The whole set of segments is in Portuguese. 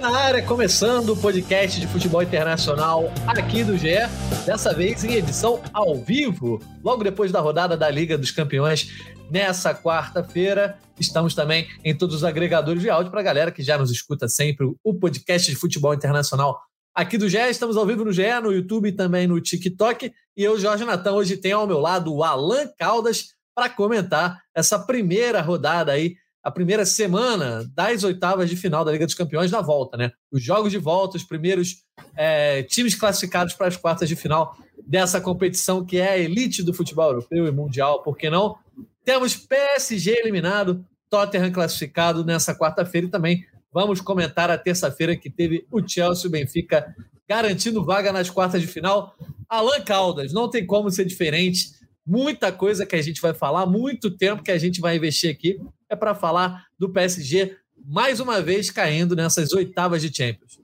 Na área, começando o podcast de futebol internacional aqui do GE, dessa vez em edição ao vivo, logo depois da rodada da Liga dos Campeões, nessa quarta-feira. Estamos também em todos os agregadores de áudio para a galera que já nos escuta sempre, o podcast de futebol internacional aqui do GE. Estamos ao vivo no GE, no YouTube e também no TikTok. E eu, Jorge Natan, hoje tenho ao meu lado o Alan Caldas para comentar essa primeira rodada aí a primeira semana das oitavas de final da Liga dos Campeões na volta, né? Os jogos de volta, os primeiros é, times classificados para as quartas de final dessa competição que é a elite do futebol europeu e mundial, por que não? Temos PSG eliminado, Tottenham classificado nessa quarta-feira e também vamos comentar a terça-feira que teve o Chelsea e o Benfica garantindo vaga nas quartas de final. Alan Caldas, não tem como ser diferente muita coisa que a gente vai falar, muito tempo que a gente vai investir aqui é para falar do PSG mais uma vez caindo nessas oitavas de Champions.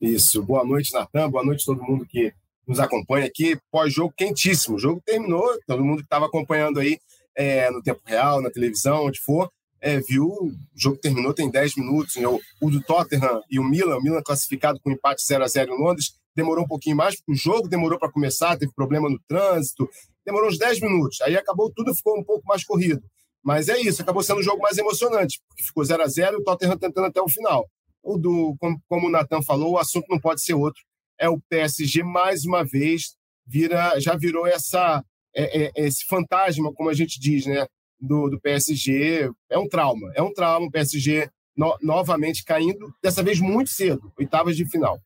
Isso. Boa noite, Natan. Boa noite todo mundo que nos acompanha aqui. Pós-jogo quentíssimo. O jogo terminou. Todo mundo que estava acompanhando aí é, no tempo real, na televisão, onde for, é, viu. O jogo terminou tem 10 minutos. O, o do Tottenham e o Milan, o Milan classificado com empate 0 a 0 em Londres, demorou um pouquinho mais, porque o jogo demorou para começar, teve problema no trânsito, demorou uns 10 minutos. Aí acabou tudo, ficou um pouco mais corrido. Mas é isso, acabou sendo um jogo mais emocionante, porque ficou 0 a 0 e o Tottenham tentando até o final. O do, como, como o Natan falou, o assunto não pode ser outro. É o PSG, mais uma vez, vira, já virou essa, é, é, esse fantasma, como a gente diz, né? Do, do PSG. É um trauma, é um trauma o PSG no, novamente caindo, dessa vez muito cedo, oitavas de final.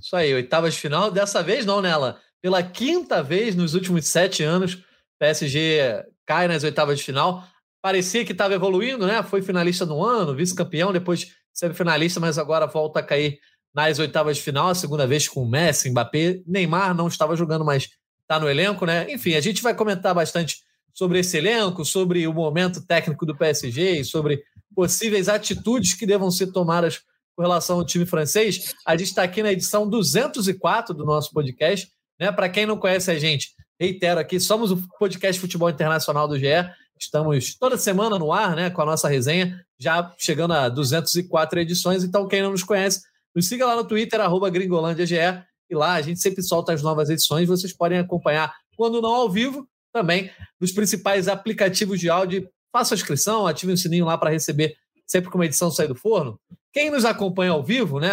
Isso aí, oitavas de final, dessa vez não, nela. Pela quinta vez nos últimos sete anos, PSG cai nas oitavas de final. Parecia que estava evoluindo, né? Foi finalista no ano, vice-campeão, depois semifinalista, mas agora volta a cair nas oitavas de final, a segunda vez com Messi, Mbappé. Neymar não estava jogando, mas está no elenco, né? Enfim, a gente vai comentar bastante sobre esse elenco, sobre o momento técnico do PSG e sobre possíveis atitudes que devam ser tomadas com relação ao time francês. A gente está aqui na edição 204 do nosso podcast. Né? Para quem não conhece a gente, reitero aqui, somos o podcast Futebol Internacional do GE. Estamos toda semana no ar, né, com a nossa resenha, já chegando a 204 edições. Então, quem não nos conhece, nos siga lá no Twitter, arroba GringolândiaGE, e lá a gente sempre solta as novas edições. Vocês podem acompanhar, quando não ao vivo, também nos principais aplicativos de áudio. Faça a inscrição, ative o sininho lá para receber sempre que uma edição sair do forno. Quem nos acompanha ao vivo, né,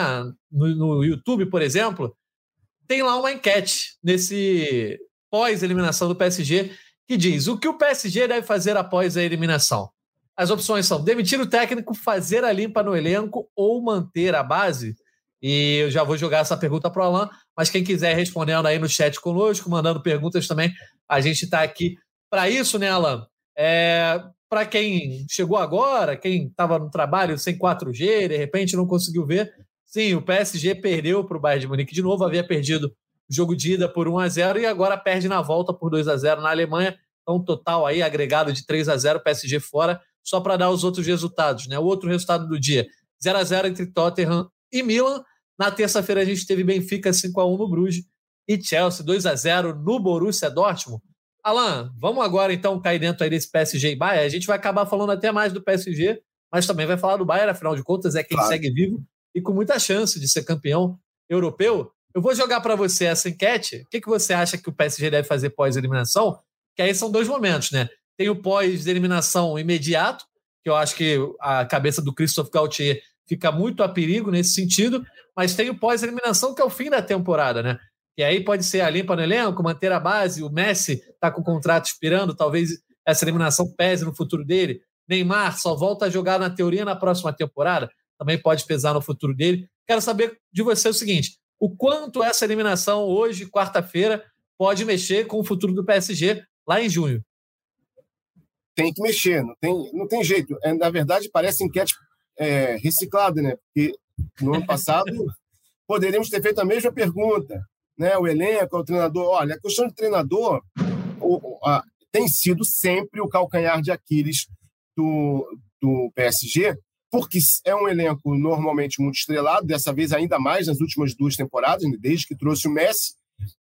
no, no YouTube, por exemplo, tem lá uma enquete nesse pós-eliminação do PSG que diz o que o PSG deve fazer após a eliminação. As opções são demitir o técnico, fazer a limpa no elenco ou manter a base. E eu já vou jogar essa pergunta para o Alan, mas quem quiser respondendo aí no chat conosco, mandando perguntas também, a gente está aqui para isso, né, Alan? É, para quem chegou agora, quem estava no trabalho sem 4G, de repente não conseguiu ver, Sim, o PSG perdeu para o Bayern de Munique de novo, havia perdido jogo de ida por 1 a 0 e agora perde na volta por 2 a 0 na Alemanha. Então, total aí agregado de 3 a 0 PSG fora, só para dar os outros resultados, né? O outro resultado do dia, 0 a 0 entre Tottenham e Milan. Na terça-feira a gente teve Benfica 5 a 1 no Bruges e Chelsea 2 a 0 no Borussia Dortmund. Alan, vamos agora então cair dentro aí desse PSG e Bayern. A gente vai acabar falando até mais do PSG, mas também vai falar do Bayern, afinal de contas é quem claro. segue vivo e com muita chance de ser campeão europeu. Eu vou jogar para você essa enquete. O que, que você acha que o PSG deve fazer pós-eliminação? Que aí são dois momentos, né? Tem o pós-eliminação imediato, que eu acho que a cabeça do Christophe Gaultier fica muito a perigo nesse sentido, mas tem o pós-eliminação, que é o fim da temporada, né? E aí pode ser a limpa no elenco, manter a base, o Messi está com o contrato expirando, talvez essa eliminação pese no futuro dele. Neymar só volta a jogar na teoria na próxima temporada também pode pesar no futuro dele. Quero saber de você o seguinte: o quanto essa eliminação hoje, quarta-feira, pode mexer com o futuro do PSG lá em junho? Tem que mexer, não tem, não tem jeito. É, na verdade, parece enquete é, reciclada, né? Porque no ano passado poderíamos ter feito a mesma pergunta, né? O elenco, o treinador. Olha, a questão de treinador o, a, tem sido sempre o calcanhar de Aquiles do, do PSG, porque é um elenco normalmente muito estrelado, dessa vez ainda mais nas últimas duas temporadas, né, desde que trouxe o Messi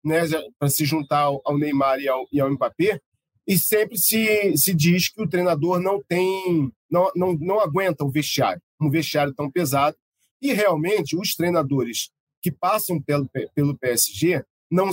né, para se juntar ao Neymar e ao, e ao Mbappé, e sempre se, se diz que o treinador não tem, não, não, não aguenta o vestiário, um vestiário tão pesado, E realmente, os treinadores que passam pelo, pelo PSG, não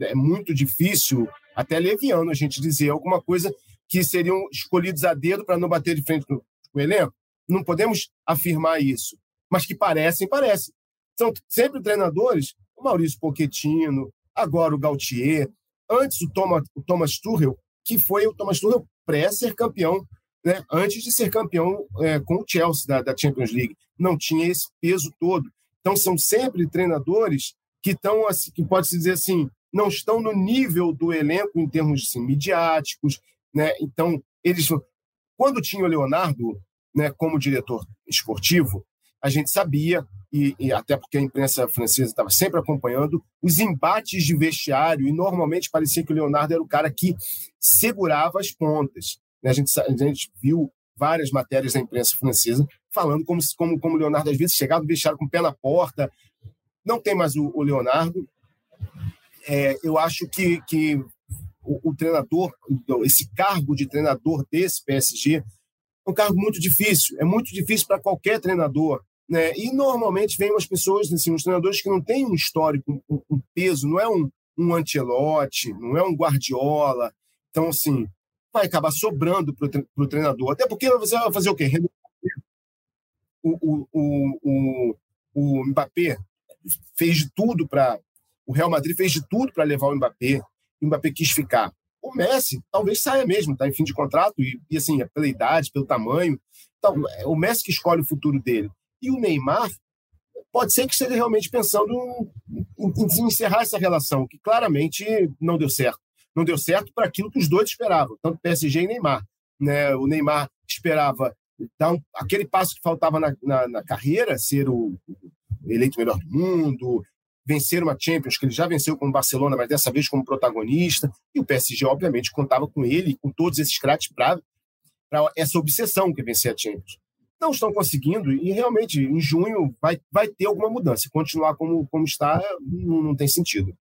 é muito difícil, até leviano, a gente dizer alguma coisa que seriam escolhidos a dedo para não bater de frente com o elenco. Não podemos afirmar isso. Mas que parecem, parecem. São sempre treinadores, o Maurício Pochettino, agora o Gautier, antes o Thomas, o Thomas Tuchel, que foi o Thomas Tuchel pré-ser campeão, né? antes de ser campeão é, com o Chelsea da, da Champions League. Não tinha esse peso todo. Então, são sempre treinadores que estão, assim, que pode-se dizer assim, não estão no nível do elenco em termos assim, midiáticos. Né? Então, eles. Quando tinha o Leonardo né, como diretor esportivo, a gente sabia, e, e até porque a imprensa francesa estava sempre acompanhando, os embates de vestiário, e normalmente parecia que o Leonardo era o cara que segurava as pontas. Né? A, gente, a gente viu várias matérias da imprensa francesa falando como, como, como Leonardo às vezes chegava vestiário com o pé na porta. Não tem mais o, o Leonardo. É, eu acho que, que o, o, treinador, esse cargo de treinador desse PSG, é um cargo muito difícil. É muito difícil para qualquer treinador. Né? E normalmente vem umas pessoas, assim, uns treinadores que não têm um histórico, um, um peso, não é um, um Ancelotti, não é um Guardiola. Então, assim, vai acabar sobrando para o treinador. Até porque você vai fazer o quê? O, o, o, o, o Mbappé fez de tudo para. O Real Madrid fez de tudo para levar o Mbappé. O Mbappé quis ficar. O Messi talvez saia mesmo, está em fim de contrato, e, e assim, é pela idade, pelo tamanho. Então, é o Messi que escolhe o futuro dele. E o Neymar pode ser que esteja realmente pensando em, em, em encerrar essa relação, que claramente não deu certo. Não deu certo para aquilo que os dois esperavam, tanto PSG e Neymar. Né? O Neymar esperava dar um, aquele passo que faltava na, na, na carreira, ser o, eleito melhor do mundo, vencer uma Champions, que ele já venceu com o Barcelona, mas dessa vez como protagonista. E o PSG, obviamente, contava com ele, com todos esses craques para essa obsessão que é vencer a Champions não estão conseguindo e realmente em junho vai, vai ter alguma mudança. Continuar como, como está não, não tem sentido.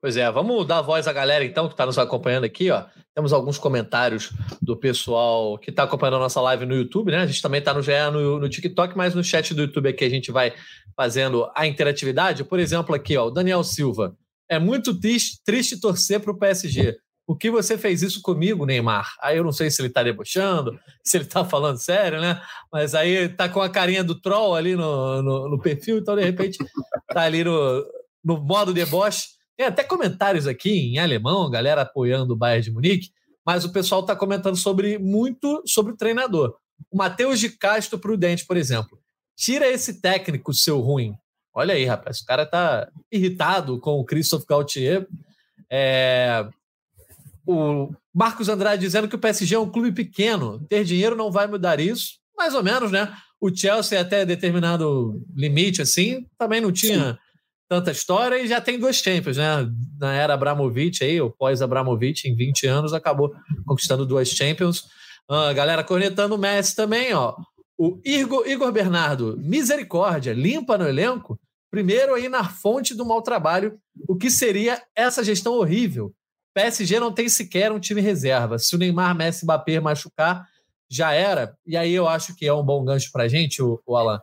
Pois é, vamos dar voz à galera então que está nos acompanhando aqui, ó. Temos alguns comentários do pessoal que está acompanhando a nossa live no YouTube, né? A gente também está no no, no TikTok, mas no chat do YouTube aqui a gente vai fazendo a interatividade. Por exemplo, aqui, ó, o Daniel Silva. É muito triste, triste torcer para o PSG. O que você fez isso comigo, Neymar? Aí eu não sei se ele está debochando, se ele está falando sério, né? Mas aí tá com a carinha do troll ali no, no, no perfil, então de repente tá ali no, no modo deboche. Tem até comentários aqui em alemão, galera apoiando o Bayern de Munique, mas o pessoal está comentando sobre muito sobre o treinador. O Matheus de Castro Prudente, por exemplo. Tira esse técnico seu ruim. Olha aí, rapaz, o cara tá irritado com o Christophe Gaultier. É, o Marcos Andrade dizendo que o PSG é um clube pequeno, ter dinheiro não vai mudar isso, mais ou menos, né? O Chelsea, até determinado limite, assim, também não tinha Sim. Tanta história e já tem dois Champions, né? Na era Abramovich, aí, o pós-Abramovich, em 20 anos, acabou conquistando duas Champions. Uh, galera cornetando o Messi também, ó. O Igor, Igor Bernardo, misericórdia, limpa no elenco. Primeiro aí na fonte do mau trabalho, o que seria essa gestão horrível PSG não tem sequer um time reserva. Se o Neymar, Messi, Mbappé machucar, já era. E aí eu acho que é um bom gancho para gente, o, o Alan.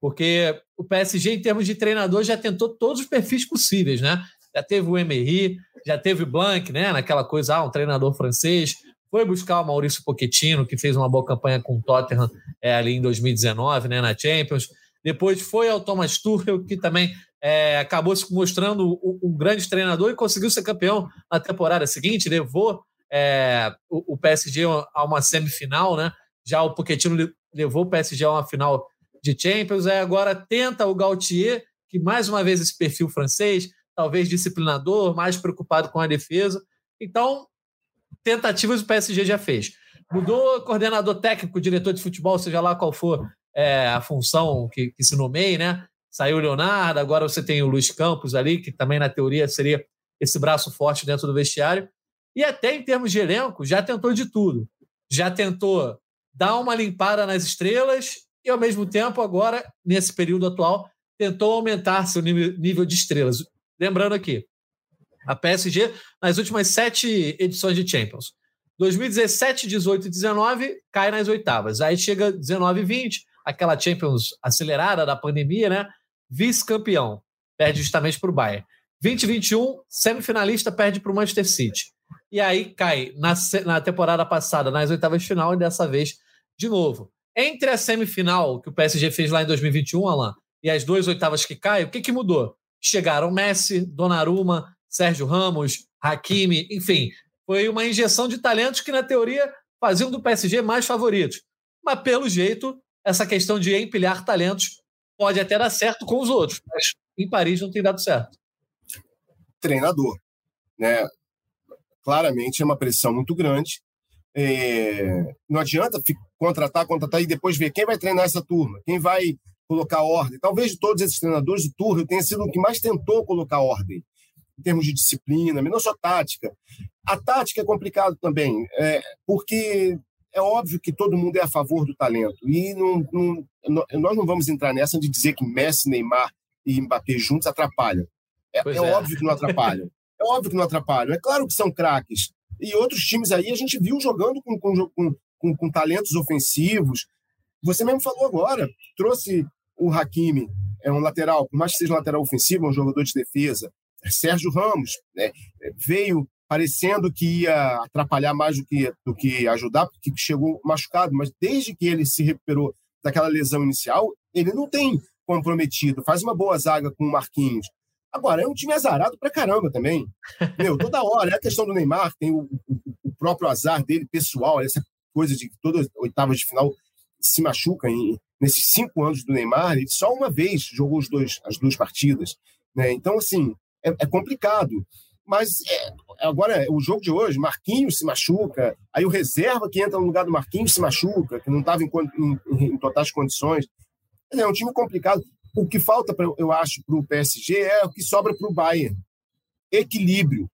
Porque o PSG, em termos de treinador, já tentou todos os perfis possíveis, né? Já teve o Emery, já teve o Blanc, né? Naquela coisa, ah, um treinador francês. Foi buscar o Maurício Pochettino, que fez uma boa campanha com o Tottenham é, ali em 2019, né? Na Champions. Depois foi ao Thomas Tuchel, que também é, acabou se mostrando um, grande treinador e conseguiu ser campeão na temporada seguinte, levou é, o, o, PSG a uma semifinal, né? Já o Pochettino levou o PSG a uma final de Champions, é, agora tenta o Gautier, que mais uma vez esse perfil francês, talvez disciplinador, mais preocupado com a defesa. Então, tentativas o PSG já fez. Mudou coordenador técnico, diretor de futebol, seja lá qual for é, a função que, que se nomeie, né? Saiu o Leonardo, agora você tem o Luiz Campos ali, que também na teoria seria esse braço forte dentro do vestiário. E até em termos de elenco, já tentou de tudo. Já tentou dar uma limpada nas estrelas e, ao mesmo tempo, agora, nesse período atual, tentou aumentar seu nível de estrelas. Lembrando aqui, a PSG, nas últimas sete edições de Champions, 2017, 18 e 19, cai nas oitavas. Aí chega 19 e 20, aquela Champions acelerada da pandemia, né? Vice-campeão, perde justamente para o Bayern. 2021, semifinalista, perde para o Manchester City. E aí cai na, na temporada passada, nas oitavas de final, e dessa vez de novo. Entre a semifinal que o PSG fez lá em 2021, Alan, e as duas oitavas que caem, o que, que mudou? Chegaram Messi, Donnarumma, Sérgio Ramos, Hakimi, enfim, foi uma injeção de talentos que, na teoria, faziam do PSG mais favoritos. Mas, pelo jeito, essa questão de empilhar talentos pode até dar certo com os outros, mas em Paris não tem dado certo. Treinador. Né? Claramente é uma pressão muito grande. É... Não adianta contratar, contratar e depois ver quem vai treinar essa turma, quem vai colocar ordem. Talvez de todos esses treinadores, o Tuchel tenha sido o que mais tentou colocar ordem em termos de disciplina, não só tática. A tática é complicado também, é, porque é óbvio que todo mundo é a favor do talento. E não, não, nós não vamos entrar nessa de dizer que Messi, Neymar e Mbappé juntos atrapalham. É, é, é, óbvio que não atrapalham. É óbvio que não atrapalham. É claro que são craques. E outros times aí a gente viu jogando com, com, com, com talentos ofensivos. Você mesmo falou agora, trouxe o Hakimi, é um lateral, por mais que seja um lateral ofensivo, é um jogador de defesa. Sérgio Ramos né, veio parecendo que ia atrapalhar mais do que, do que ajudar, porque chegou machucado, mas desde que ele se recuperou daquela lesão inicial, ele não tem comprometido. Faz uma boa zaga com o Marquinhos. Agora, é um time azarado pra caramba também. Meu, toda hora. É a questão do Neymar, tem o, o, o próprio azar dele pessoal, essa coisa de que toda oitava de final se machuca. Em, nesses cinco anos do Neymar, ele só uma vez jogou os dois, as duas partidas. Né? Então, assim, é, é complicado. Mas é, agora, o jogo de hoje, Marquinhos se machuca, aí o reserva que entra no lugar do Marquinhos se machuca, que não estava em, em, em, totais condições. É um time complicado. O que falta, pra, eu acho, para o PSG é o que sobra para o Bayern: equilíbrio.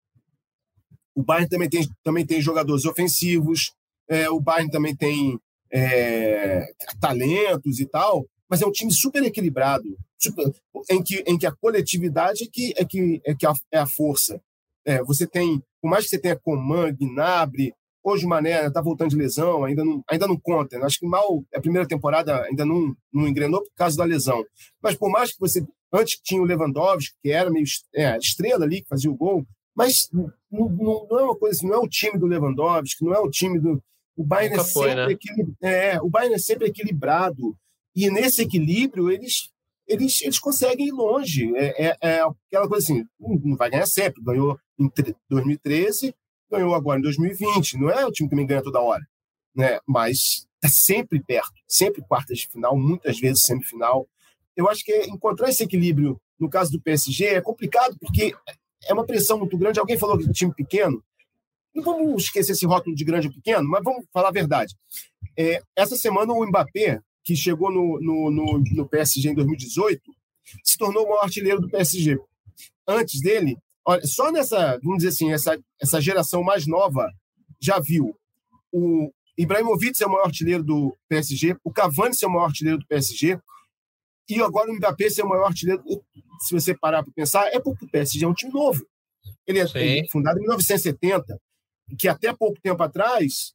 O Bayern também tem, também tem jogadores ofensivos, é, o Bayern também tem é, talentos e tal, mas é um time super equilibrado, super, em, que, em que a coletividade é que é, que, é, que a, é a força. É, você tem, por mais que você tenha Coman, Gnabry, hoje o Mané está voltando de lesão, ainda não, ainda não conta. Né? Acho que mal a primeira temporada ainda não, não engrenou por causa da lesão. Mas por mais que você antes tinha o Lewandowski, que era meio é, estrela ali, que fazia o gol, mas não, não, não, é uma coisa assim, não é o time do Lewandowski, não é o time do. O Bayern, é foi, sempre, né? é, o Bayern é sempre equilibrado. E nesse equilíbrio, eles, eles, eles conseguem ir longe. É, é, é aquela coisa assim, não vai ganhar sempre. Ganhou em 2013, ganhou agora em 2020. Não é o time que me ganha toda hora, né? mas está sempre perto, sempre quartas de final, muitas vezes semifinal. Eu acho que encontrar esse equilíbrio no caso do PSG é complicado porque é uma pressão muito grande. Alguém falou que é time pequeno. Não vamos esquecer esse rótulo de grande ou pequeno, mas vamos falar a verdade. É, essa semana o Mbappé que chegou no, no, no, no PSG em 2018, se tornou o maior artilheiro do PSG. Antes dele, olha, só nessa, vamos dizer assim, essa, essa geração mais nova já viu o Ibrahimovic ser o maior artilheiro do PSG, o Cavani ser o maior artilheiro do PSG, e agora o Mbappé ser o maior artilheiro. Se você parar para pensar, é porque o PSG é um time novo. Ele é, ele é fundado em 1970, que até pouco tempo atrás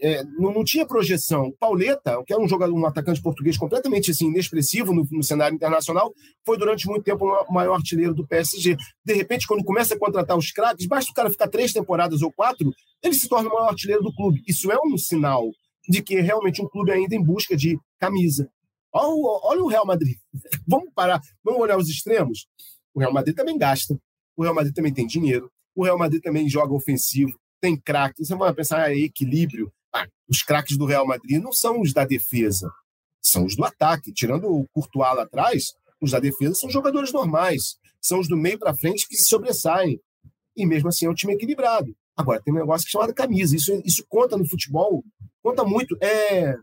é, não, não, tinha projeção. Pauleta, que é um jogador, um atacante português completamente assim, inexpressivo no, no, cenário internacional, foi durante muito tempo o maior artilheiro do PSG. De repente, quando começa a contratar os craques, basta o cara ficar três temporadas ou quatro, ele se torna o maior artilheiro do clube. Isso é um sinal de que é realmente um clube ainda em busca de camisa. Olha, olha o Real Madrid. vamos parar, vamos olhar os extremos. O Real Madrid também gasta. O Real Madrid também tem dinheiro. O Real Madrid também joga ofensivo tem craque. Você vai pensar em equilíbrio. Os craques do Real Madrid não são os da defesa, são os do ataque. Tirando o Courtois lá atrás, os da defesa são jogadores normais, são os do meio para frente que se sobressaem. E mesmo assim é um time equilibrado. Agora, tem um negócio chamado camisa. Isso, isso conta no futebol, conta muito. É,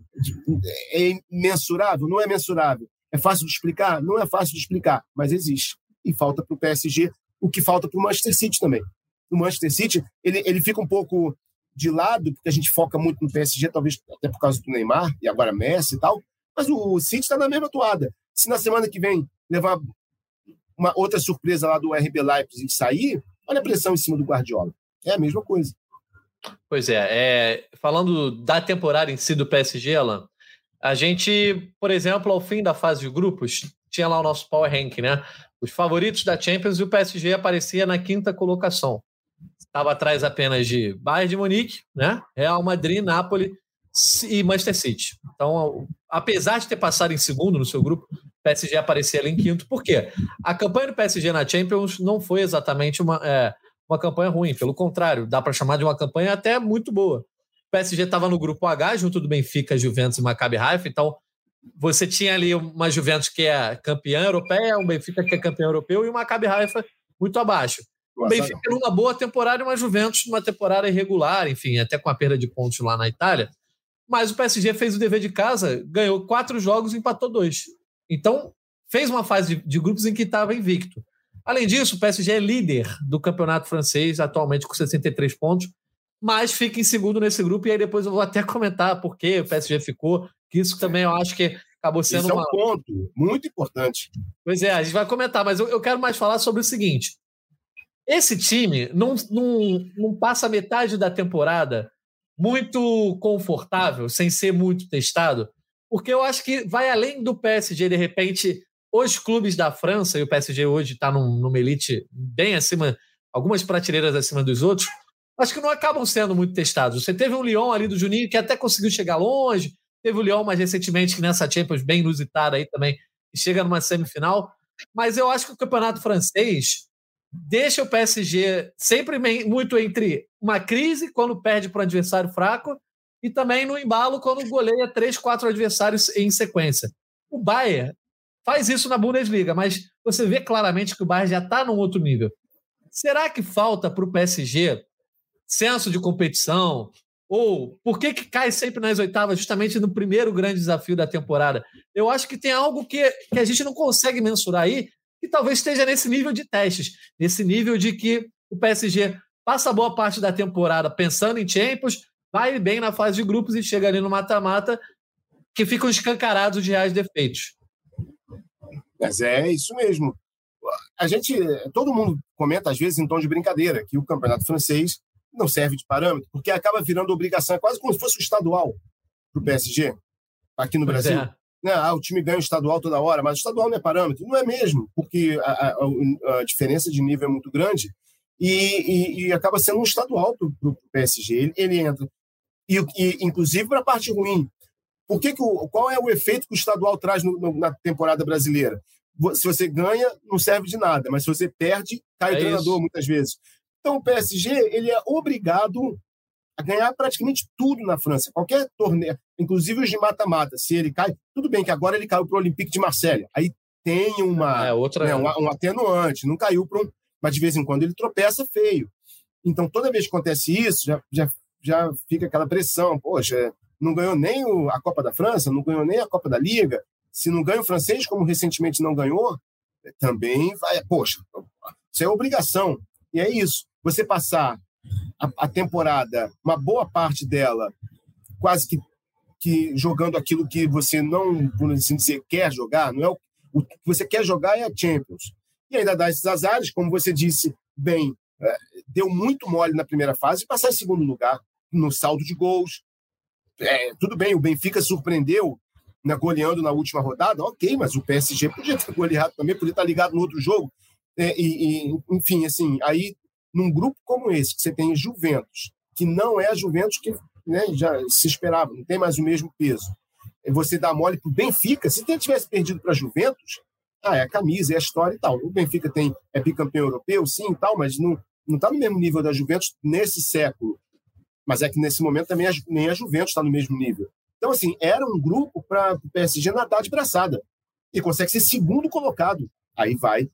é mensurável? Não é mensurável. É fácil de explicar? Não é fácil de explicar, mas existe. E falta para o PSG o que falta para o Manchester City também. O Manchester City, ele, ele fica um pouco de lado, porque a gente foca muito no PSG, talvez até por causa do Neymar e agora Messi e tal. Mas o City está na mesma toada. Se na semana que vem levar uma outra surpresa lá do RB Leipzig sair, olha a pressão em cima do Guardiola. É a mesma coisa. Pois é, é falando da temporada em si do PSG, Alan, A gente, por exemplo, ao fim da fase de grupos, tinha lá o nosso Power Rank, né? Os favoritos da Champions e o PSG aparecia na quinta colocação. Estava atrás apenas de Bayern de Munique, né? Real Madrid, Napoli e Manchester City. Então, apesar de ter passado em segundo no seu grupo, PSG aparecia ali em quinto. Por quê? A campanha do PSG na Champions não foi exatamente uma, é, uma campanha ruim. Pelo contrário, dá para chamar de uma campanha até muito boa. O PSG estava no grupo H, junto do Benfica, Juventus e Maccabi Haifa, então você tinha ali uma Juventus que é campeã europeia, um Benfica que é campeão europeu e uma Maccabi Haifa muito abaixo. O Benfica numa boa temporada e uma Juventus numa temporada irregular, enfim, até com a perda de pontos lá na Itália. Mas o PSG fez o dever de casa, ganhou quatro jogos e empatou dois. Então, fez uma fase de, de grupos em que estava invicto. Além disso, o PSG é líder do campeonato francês, atualmente com 63 pontos, mas fica em segundo nesse grupo, e aí depois eu vou até comentar por que o PSG ficou, que isso também eu acho que acabou sendo Esse é um ponto muito importante. Pois é, a gente vai comentar, mas eu, eu quero mais falar sobre o seguinte. Esse time não, não, não passa metade da temporada muito confortável, sem ser muito testado, porque eu acho que vai além do PSG, de repente, os clubes da França, e o PSG hoje está num, numa elite bem acima, algumas prateleiras acima dos outros, acho que não acabam sendo muito testados. Você teve um Lyon ali do Juninho que até conseguiu chegar longe, teve o Lyon mais recentemente, que nessa Champions bem inusitada aí também, que chega numa semifinal. Mas eu acho que o campeonato francês deixa o PSG sempre muito entre uma crise quando perde para um adversário fraco e também no embalo quando goleia três, quatro adversários em sequência. O Bayern faz isso na Bundesliga, mas você vê claramente que o Bayern já está num outro nível. Será que falta para o PSG senso de competição? Ou por que, que cai sempre nas oitavas, justamente no primeiro grande desafio da temporada? Eu acho que tem algo que, que a gente não consegue mensurar aí, que talvez esteja nesse nível de testes, nesse nível de que o PSG passa boa parte da temporada pensando em Champions, vai bem na fase de grupos e chega ali no mata-mata, que ficam escancarados de reais defeitos. Mas é isso mesmo. A gente, todo mundo comenta às vezes em tom de brincadeira que o campeonato francês não serve de parâmetro, porque acaba virando obrigação, é quase como se fosse o estadual para o PSG, aqui no Brasil. É. Né? Ah, o time ganha o estadual toda hora, mas o estadual não é parâmetro. Não é mesmo, porque a, a, a diferença de nível é muito grande e, e, e acaba sendo um estadual para o PSG. Ele, ele, entra. E, e inclusive, para a parte ruim. Por que que o, qual é o efeito que o estadual traz no, no, na temporada brasileira? Se você ganha, não serve de nada, mas se você perde, cai é o treinador isso. muitas vezes. Então, o PSG ele é obrigado ganhar praticamente tudo na França. Qualquer torneio, inclusive os de mata-mata, se ele cai, tudo bem que agora ele caiu para o Olympique de Marselha. Aí tem uma, é, outra... Né, um, um atenuante, não caiu para um. Mas de vez em quando ele tropeça feio. Então, toda vez que acontece isso, já, já, já fica aquela pressão. Poxa, não ganhou nem o, a Copa da França, não ganhou nem a Copa da Liga. Se não ganha o francês, como recentemente não ganhou, também vai. Poxa, isso é obrigação. E é isso você passar a, a temporada, uma boa parte dela, quase que, que jogando aquilo que você não, por assim dizer, quer jogar, não é o, o que você quer jogar é a Champions. E ainda dá esses azares, como você disse bem, é, deu muito mole na primeira fase, passar em segundo lugar no saldo de gols. É, tudo bem, o Benfica surpreendeu né, goleando na última rodada, ok, mas o PSG podia ter goleado também, podia estar ligado no outro jogo. É, e, e, enfim, assim, aí num grupo como esse, que você tem Juventus, que não é a Juventus que né, já se esperava, não tem mais o mesmo peso. Você dá mole para o Benfica, se ele tivesse perdido para a Juventus, ah, é a camisa, é a história e tal. O Benfica tem, é bicampeão europeu, sim e tal, mas não está no mesmo nível da Juventus nesse século. Mas é que nesse momento também a, nem a Juventus está no mesmo nível. Então, assim, era um grupo para o PSG nadar de braçada. E consegue ser segundo colocado. Aí vai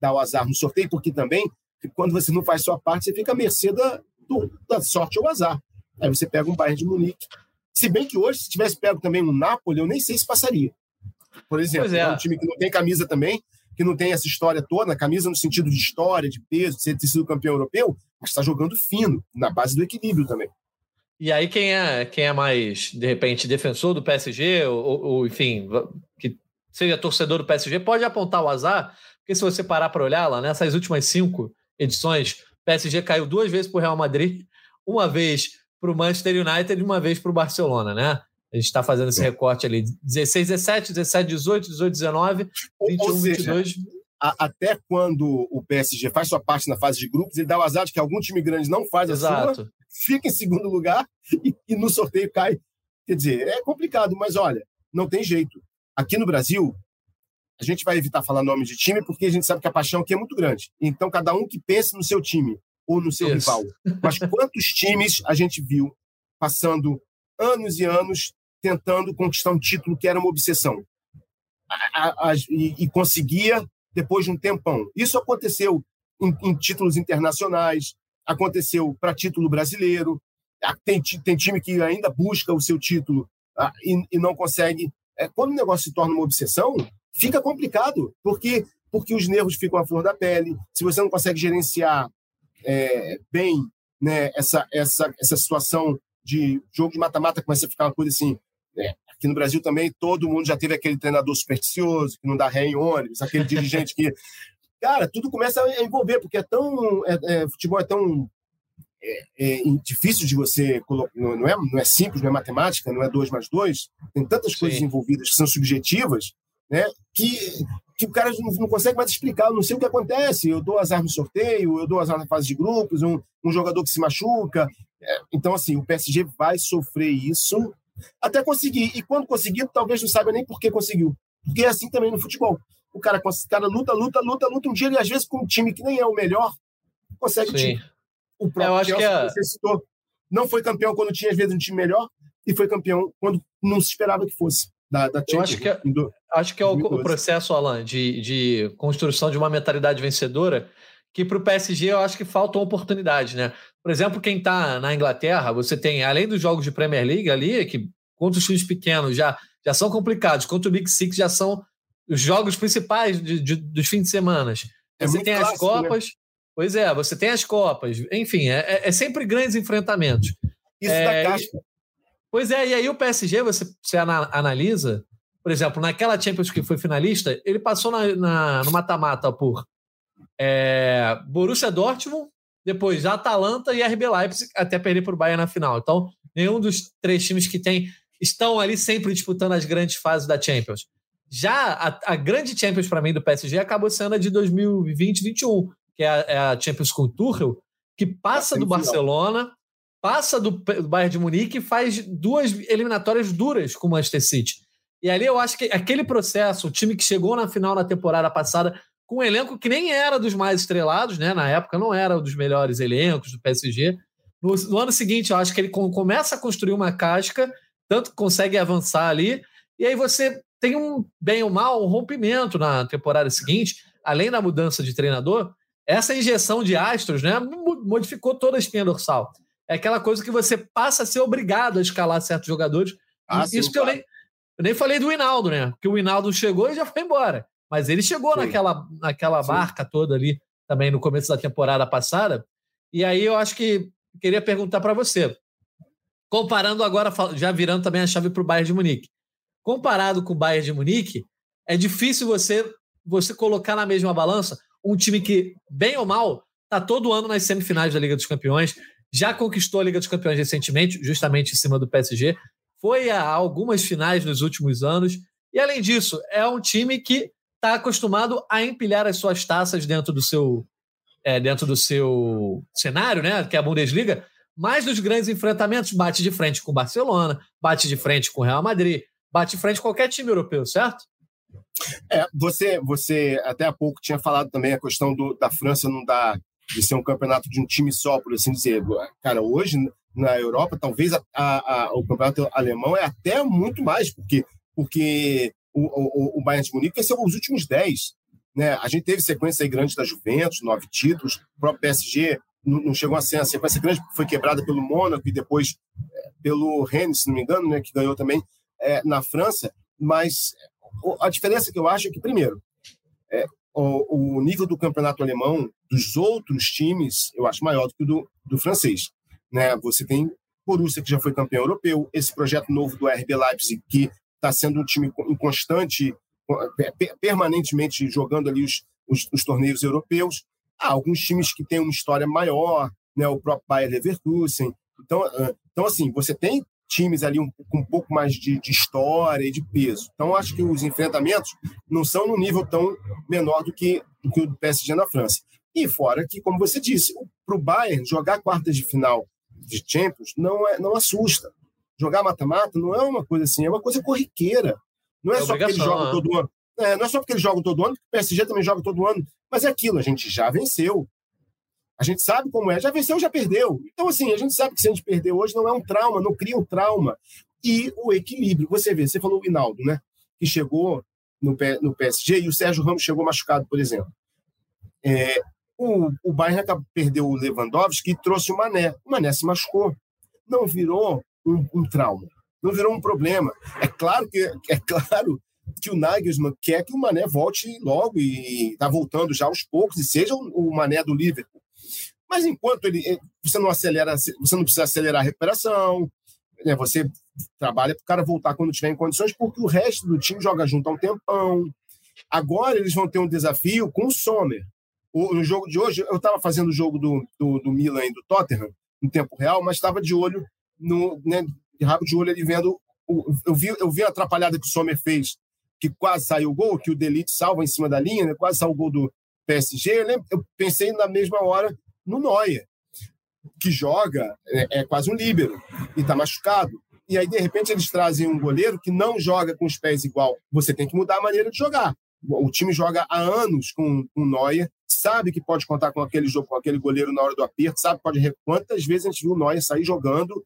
dar o azar no sorteio, porque também quando você não faz sua parte, você fica à mercê da, do, da sorte ou azar. Aí você pega um Bayern de Munique. Se bem que hoje, se tivesse pego também um Napoli, eu nem sei se passaria. Por exemplo, é. é. um time que não tem camisa também, que não tem essa história toda, camisa no sentido de história, de peso, de ter sido campeão europeu, mas está jogando fino, na base do equilíbrio também. E aí, quem é, quem é mais, de repente, defensor do PSG, ou, ou enfim, que seja torcedor do PSG, pode apontar o azar, porque se você parar para olhar lá, nessas últimas cinco edições, PSG caiu duas vezes para o Real Madrid, uma vez para o Manchester United e uma vez para o Barcelona, né? A gente está fazendo esse é. recorte ali. 16, 17, 17, 18, 18, 19, 21, Ou seja, 22. A, até quando o PSG faz sua parte na fase de grupos, ele dá o azar de que algum time grande não faz a Exato. sua, fica em segundo lugar e, e no sorteio cai. Quer dizer, é complicado, mas olha, não tem jeito. Aqui no Brasil, a gente vai evitar falar nome de time porque a gente sabe que a paixão aqui é muito grande. Então, cada um que pense no seu time ou no seu Isso. rival. Mas quantos times a gente viu passando anos e anos tentando conquistar um título que era uma obsessão. A, a, e, e, conseguia depois de um tempão. Isso aconteceu em, em títulos internacionais, aconteceu para título brasileiro. Tem, tem time que ainda busca o seu título ah, e, e, não consegue. É, quando o negócio se torna uma obsessão, fica complicado, porque, porque os nervos ficam à flor da pele. Se você não consegue gerenciar é, bem né, essa, essa, essa situação de jogo de mata-mata, começa a ficar uma coisa assim é, aqui no Brasil também todo mundo já teve aquele treinador supersticioso, que não dá ré em ônibus, aquele dirigente que. Cara, tudo começa a envolver, porque é tão. É, é, futebol é tão é, é, difícil de você colocar. Não é, não é simples, não é matemática, não é dois mais dois. Tem tantas Sim. coisas envolvidas que são subjetivas, né? Que, que o cara não, não, consegue mais explicar. Eu não sei o que acontece. Eu dou azar no sorteio, eu dou azar na fase de grupos, um, um jogador que se machuca. É, então, assim, o PSG vai sofrer isso até conseguir. E quando conseguir, talvez não saiba nem por que conseguiu. Porque é assim também no futebol. O cara, o cara luta, luta, luta, luta. Um dia ele, às vezes, com um time que nem é o melhor, consegue Sim. O próprio Eu acho que, é... você citou, não foi campeão quando tinha, às vezes, um time melhor, e foi campeão quando não se esperava que fosse. Da, da Eu acho que, é, do, acho que é o, o, processo, Alan, de, de construção de uma mentalidade vencedora, que para o PSG eu acho que falta uma oportunidade, né? Por exemplo, quem está na Inglaterra, você tem, além dos jogos de Premier League ali, que contra os times pequenos já, já são complicados, contra o Big Six já são os jogos principais de, de, dos fins de semana. É você tem clássico, as né? Copas. Né? Pois é, você tem as Copas. Enfim, é, é, é sempre grandes enfrentamentos. Isso é, da casca. Pois é, e aí o PSG, você, você analisa, por exemplo, naquela Champions que foi finalista, ele passou na, na no mata-mata por é, Borussia Dortmund, depois Atalanta e RB Leipzig, até perder para o Bayern na final. Então, nenhum dos três times que tem estão ali sempre disputando as grandes fases da Champions. Já a, a grande Champions para mim do PSG acabou sendo a de 2020-21, que é a, é a, Champions com o Tuchel, que passa do Barcelona, passa do, do Bayern de Munique e faz duas eliminatórias duras com o Manchester City. E ali eu acho que aquele processo, o time que chegou na final na temporada passada com um elenco que nem era dos mais estrelados, né? Na época não era um dos melhores elencos do PSG. No, no ano seguinte, eu acho que ele com, começa a construir uma casca, tanto que consegue avançar ali, e aí você tem um, bem ou mal, um rompimento na temporada seguinte, além da mudança de treinador, essa injeção de astros, né? Modificou toda a espinha dorsal. É aquela coisa que você passa a ser obrigado a escalar certos jogadores. Ah, Isso sim, que eu nem, eu nem falei do Hinaldo, né? Porque o Hinaldo chegou e já foi embora. Mas ele chegou naquela, naquela barca toda ali também no começo da temporada passada. E aí eu acho que queria perguntar para você. Comparando agora, já virando também a chave para o Bayern de Munique. Comparado com o Bayern de Munique, é difícil você, você colocar na mesma balança um time que, bem ou mal, está todo ano nas semifinais da Liga dos Campeões, já conquistou a Liga dos Campeões recentemente, justamente em cima do PSG, foi a algumas finais nos últimos anos, e além disso, é um time que está acostumado a empilhar as suas taças dentro do seu é, dentro do seu cenário, né? Que é a Bundesliga. Mas nos grandes enfrentamentos, bate de frente com o Barcelona, bate de frente com o Real Madrid, bate de frente com qualquer time europeu, certo? É, você, você até há pouco tinha falado também a questão do, da França não dar de ser um campeonato de um time só, por assim dizer. Cara, hoje na Europa, talvez a, a, a, o campeonato alemão é até muito mais, porque, porque o, o, o Bayern de Munique, que são os últimos 10. Né? A gente teve sequência grande da Juventus, nove títulos, o próprio PSG não, chegou a ser a sequência grande, foi quebrada pelo Mônaco e depois é, pelo Rennes, se não me engano, né, que ganhou também é, na França. Mas a diferença que eu acho é que, primeiro, é, o, o, nível do campeonato alemão dos outros times eu acho maior do que o do, do francês. Né? Você tem Borussia, que já foi campeão europeu, esse projeto novo do RB Leipzig, que está sendo um time em constante, permanentemente jogando ali os, os, os, torneios europeus. Há alguns times que têm uma história maior, né, o próprio Bayer Leverkusen. Então, então, assim, você tem times ali com um pouco mais de, de, história e de peso. Então, acho que os enfrentamentos não são no nível tão menor do que, do que o do PSG na França. E fora que, como você disse, para o Bayern jogar quartas de final de Champions não, é, não assusta. Jogar mata-mata não é uma coisa assim, é uma coisa corriqueira. Não é, é só porque eles jogam né? todo ano. É, não é só porque eles jogam todo ano, porque o PSG também joga todo ano. Mas é aquilo, a gente já venceu. A gente sabe como é. Já venceu, já perdeu. Então, assim, a gente sabe que se a gente perder hoje não é um trauma, não cria um trauma. E o equilíbrio. Você vê, você falou o Hinaldo, né? Que chegou no, no PSG e o Sérgio Ramos chegou machucado, por exemplo. É, o, o Bayern perdeu o Lewandowski e trouxe o Mané. O Mané se machucou. Não virou um, um trauma. Não virou um problema. É claro que é claro que o Nagelsmann quer que o Mané volte logo e está voltando já aos poucos e seja o, o Mané do Liverpool. Mas enquanto ele, eh, você não acelera, você não precisa acelerar a recuperação, né? você trabalha para o cara voltar quando tiver em condições, porque o resto do time joga junto há um tempão. Agora eles vão ter um desafio com o Sommer. No jogo de hoje, eu estava fazendo o jogo do, do, do, Milan e do Tottenham em tempo real, mas estava de olho, no, né, de rabo de olho ali vendo. O, eu, vi, eu vi a atrapalhada que o Sommer fez, que quase saiu o gol, que o Delite salva em cima da linha, né, quase saiu o gol do PSG. Eu, lembro, eu pensei na mesma hora no Neuer, que joga, é, é quase um líbero, e está machucado. E aí, de repente, eles trazem um goleiro que não joga com os pés igual. Você tem que mudar a maneira de jogar. O time joga há anos com o Neuer, sabe que pode contar com aquele jogo, com aquele goleiro na hora do aperto, sabe pode. Quantas vezes a gente viu o Neuer sair jogando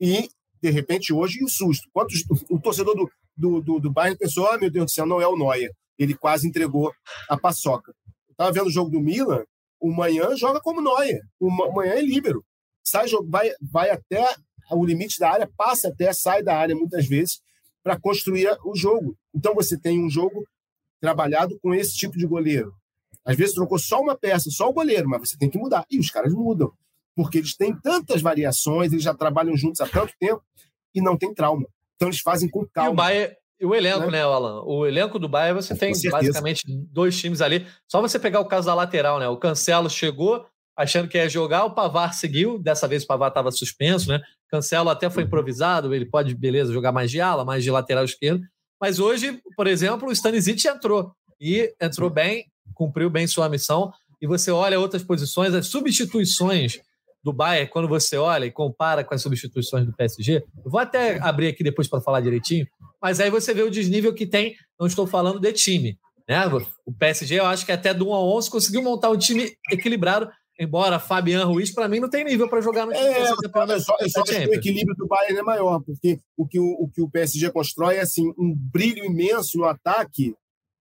e, de repente, hoje, o susto. Quantos, o torcedor do, do, do, do Bayern pensou: ah, meu Deus do céu, não é o Neuer. Ele quase entregou a paçoca. Estava vendo o jogo do Milan, o Manhã joga como Noia. O Manhã é líbero. Sai, vai, vai até o limite da área, passa até, sai da área muitas vezes para construir o jogo. Então você tem um jogo trabalhado com esse tipo de goleiro. Às vezes trocou só uma peça, só o goleiro, mas você tem que mudar. E os caras mudam, porque eles têm tantas variações, eles já trabalham juntos há tanto tempo e não tem trauma. Então eles fazem com calma. E o Bayern, o elenco, né, né Alan? O elenco do Bayern, você tem basicamente dois times ali. Só você pegar o caso da lateral, né? O Cancelo chegou achando que ia jogar, o Pavar seguiu. Dessa vez o Pavar estava suspenso, né? Cancelo até foi uhum. improvisado, ele pode, beleza, jogar mais de ala, mais de lateral esquerdo. Mas hoje, por exemplo, o Stanisic entrou. E entrou bem, cumpriu bem sua missão. E você olha outras posições, as substituições do Bayern, quando você olha e compara com as substituições do PSG, eu vou até abrir aqui depois para falar direitinho, mas aí você vê o desnível que tem, não estou falando de time. Né? O PSG, eu acho que até do 1 a 11 conseguiu montar um time equilibrado, embora Fabian Ruiz, para mim, não tem nível para jogar no time. É, é só, é só que o equilíbrio do Bayern é maior, porque o que o, o que o PSG constrói é assim, um brilho imenso no ataque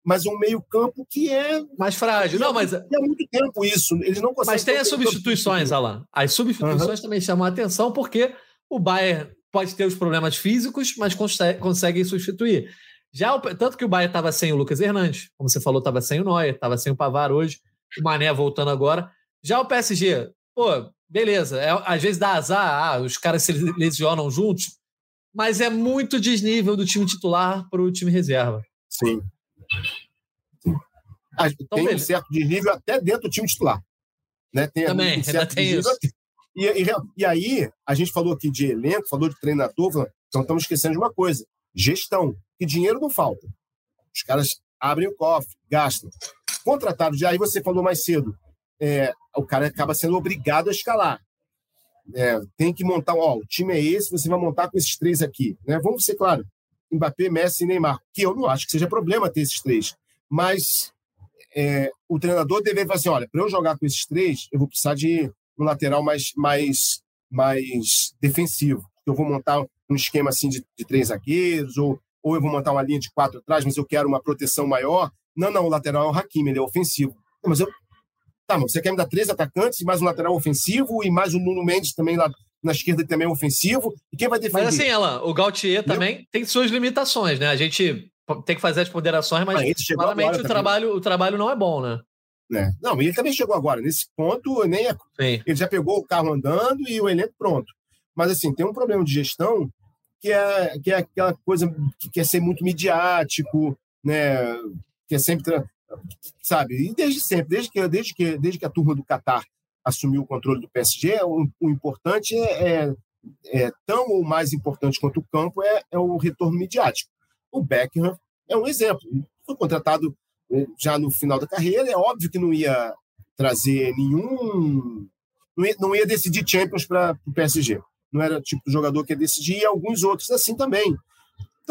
mas um meio-campo que é. Mais frágil. Não, mas. É muito tempo isso. Eles não conseguem. Mas tem as substituições, Alan. As substituições uhum. também chamam a atenção, porque o Bayern pode ter os problemas físicos, mas consegue, consegue substituir. Já o, tanto que o Bayern estava sem o Lucas Hernandes, como você falou, estava sem o Neuer, estava sem o Pavar hoje, o Mané voltando agora. Já o PSG, pô, beleza, é, às vezes dá azar, ah, os caras se lesionam juntos, mas é muito desnível do time titular para o time reserva. Sim. Então, tem um certo desnível até dentro do time titular. Né? Tem Também, um ainda tem isso. E, e, e, aí, a gente falou aqui de elenco, falou de treinador, então estamos esquecendo de uma coisa: gestão. E dinheiro não falta. Os caras abrem o cofre, gastam. Contratado, já aí você falou mais cedo, é, o cara acaba sendo obrigado a escalar. É, tem que montar, ó, o time é esse, você vai montar com esses três aqui. Né? Vamos ser claro, Mbappé, Messi e Neymar, que eu não acho que seja problema ter esses três. Mas é, o treinador deveria falar assim: olha, para eu jogar com esses três, eu vou precisar de um lateral mais, mais, mais defensivo. Eu vou montar um esquema assim de, de três zagueiros, ou, ou eu vou montar uma linha de quatro atrás, mas eu quero uma proteção maior. Não, não, o lateral é o Hakimi, ele é ofensivo. Não, mas eu. Tá, mas você quer me dar três atacantes, mais um lateral ofensivo e mais o Nuno Mendes também lá na esquerda também é ofensivo. E quem vai defender? Mas assim, ela, o Gautier também tem suas limitações, né? A gente tem que fazer as ponderações, mas ah, claramente o trabalho, o trabalho não é bom, né? É. Não, ele também chegou agora. Nesse ponto, nem é... ele já pegou o carro andando e o elenco pronto. Mas assim, tem um problema de gestão que é, que é aquela coisa que quer ser muito midiático, né? Que é sempre, sabe? E desde sempre, desde que, desde que, desde que a turma do Catar assumiu o controle do PSG, o, o importante é, é, é, tão ou mais importante quanto o campo é, é o retorno midiático. O Beckham é um exemplo. Foi contratado é, já no final da carreira, é óbvio que não ia trazer nenhum. Não ia, não ia decidir Champions para o PSG. Não era o tipo de jogador que ia decidir, e alguns outros assim também.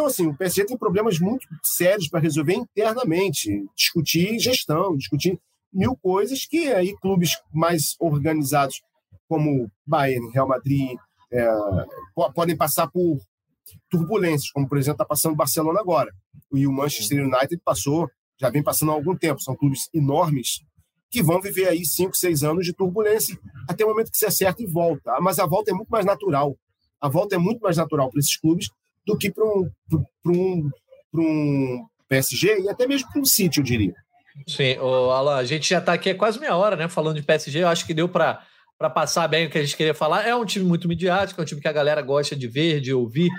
Então, assim, o PSG tem problemas muito sérios para resolver internamente, discutir gestão, discutir mil coisas que aí clubes mais organizados como Bayern, Real Madrid, é, podem passar por turbulências, como por exemplo está passando o Barcelona agora. E o Manchester United passou, já vem passando há algum tempo. São clubes enormes que vão viver aí cinco, seis anos de turbulência até o momento que se acerta e volta. Mas a volta é muito mais natural. A volta é muito mais natural para esses clubes do que para um, um, um PSG e até mesmo para um City, eu diria. Sim, o Alan, a gente já está aqui há quase meia hora, né, falando de PSG. Eu acho que deu para passar bem o que a gente queria falar. É um time muito midiático, é um time que a galera gosta de ver, de ouvir,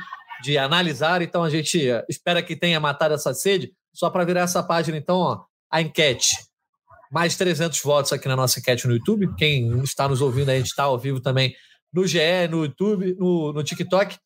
de analisar. Então a gente espera que tenha matado essa sede. Só para virar essa página, então, ó, a enquete. Mais 300 votos aqui na nossa enquete no YouTube. Quem está nos ouvindo, a gente está ao vivo também no GE, no YouTube, no, no TikTok.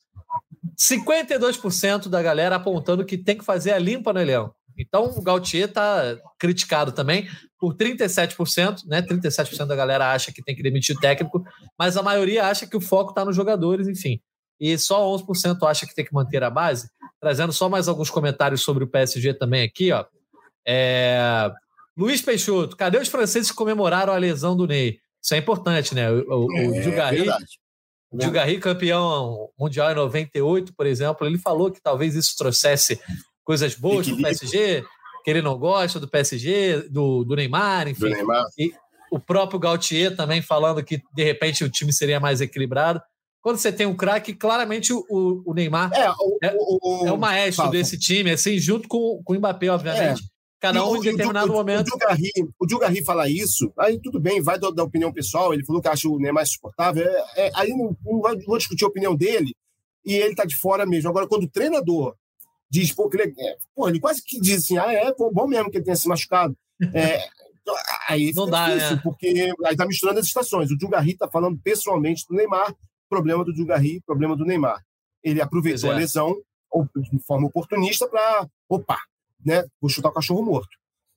52% da galera apontando que tem que fazer a limpa no elenco. Então o Gautier está criticado também por 37%, né? 37% da galera acha que tem que demitir o técnico, mas a maioria acha que o foco está nos jogadores, enfim. E só 11% acha que tem que manter a base. Trazendo só mais alguns comentários sobre o PSG também aqui, ó. É... Luiz Peixoto, cadê os franceses que comemoraram a lesão do Ney? Isso é importante, né? O, o, é, Dugarry, Dugarry, campeão mundial em 98, por exemplo, ele falou que talvez isso trouxesse coisas boas do PSG, que ele não gosta do PSG, do, do Neymar, enfim. Do Neymar. E o próprio Gautier também falando que de repente o time seria mais equilibrado. Quando você tem um craque, claramente o, o Neymar é o, é, o, é o maestro desse time, assim, junto com, com o Mbappé, obviamente. É. Cada um em determinado o, momento. O Djugarri fala isso, aí tudo bem, vai da, da, opinião pessoal, ele falou que acha o Neymar suportável, é, é, aí não, não, vou discutir a opinião dele, e ele tá de fora mesmo. Agora, quando o treinador diz, pô, que ele, é, pô, ele quase que diz assim, ah, é bom mesmo que ele tenha se machucado. É, aí não dá, difícil, né? porque aí tá misturando as estações. O Djugarri tá falando pessoalmente do Neymar, problema do Djugarri, problema do Neymar. Ele aproveitou a lesão de forma oportunista para, opa, né, vou chutar o cachorro morto.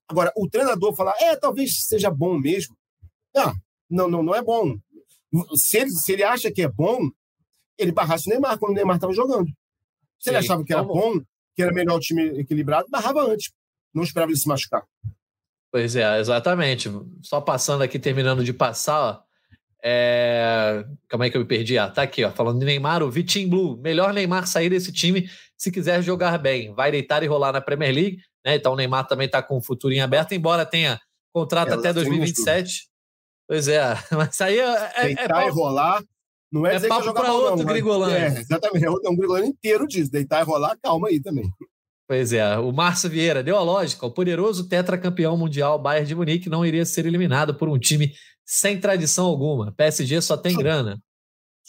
Agora, o treinador falar, é, talvez seja bom mesmo. Não, não, não, não é bom. Se ele, se ele acha que é bom, ele barrasse o Neymar quando o Neymar estava jogando. Se Sim, ele achava que era bom, que era melhor o time equilibrado, barrava antes. Não esperava ele se machucar. Pois é, exatamente. Só passando aqui, terminando de passar, ó. É... Calma aí que eu me perdi. Ah, tá aqui, ó. Falando de Neymar, o Vitinho Blue. Melhor Neymar sair desse time se quiser jogar bem. Vai deitar e rolar na Premier League. Né? Então o Neymar também está com o futuro em aberto, embora tenha contrato é, até 2027. Pois é, mas aí é. é deitar é, e rolar não é, é papo para outro não, Grigolândia. É, exatamente, é um é Grigolândia inteiro disso. Deitar e rolar, calma aí também. Pois é, o Márcio Vieira deu a lógica. O poderoso tetracampeão mundial Bayern de Munique não iria ser eliminado por um time sem tradição alguma. PSG só tem grana.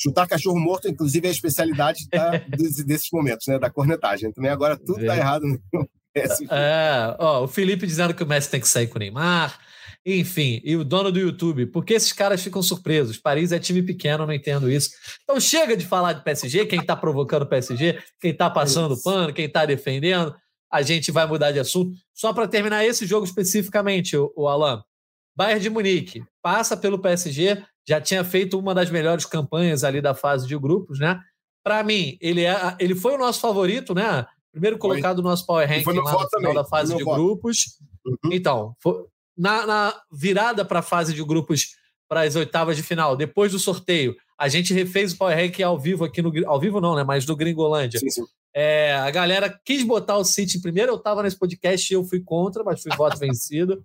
Chutar cachorro morto, inclusive, é a especialidade da, desses, momentos, né? Da cornetagem. Também agora tudo está errado no PSG. É, ó, o Felipe dizendo que o Messi tem que sair com o Neymar. Enfim, e o dono do YouTube, por que esses caras ficam surpresos? Paris é time pequeno, não entendo isso. Então chega de falar de PSG, quem está provocando o PSG, quem está passando o pano, quem está defendendo. A gente vai mudar de assunto. Só para terminar esse jogo especificamente, o, o Alan. Bayern de Munique passa pelo PSG, já tinha feito uma das melhores campanhas ali da fase de grupos, né? Para mim, ele, é, ele foi o nosso favorito, né? Primeiro colocado no nosso Power Ranking lá no final da fase de voto. grupos. Uhum. Então, foi, na, na virada para a fase de grupos para as oitavas de final, depois do sorteio, a gente refez o Power Rank ao vivo aqui no. Ao vivo não, né? Mas do Gringolândia. Sim, sim. É, a galera quis botar o City em primeiro, eu estava nesse podcast e eu fui contra, mas fui voto vencido.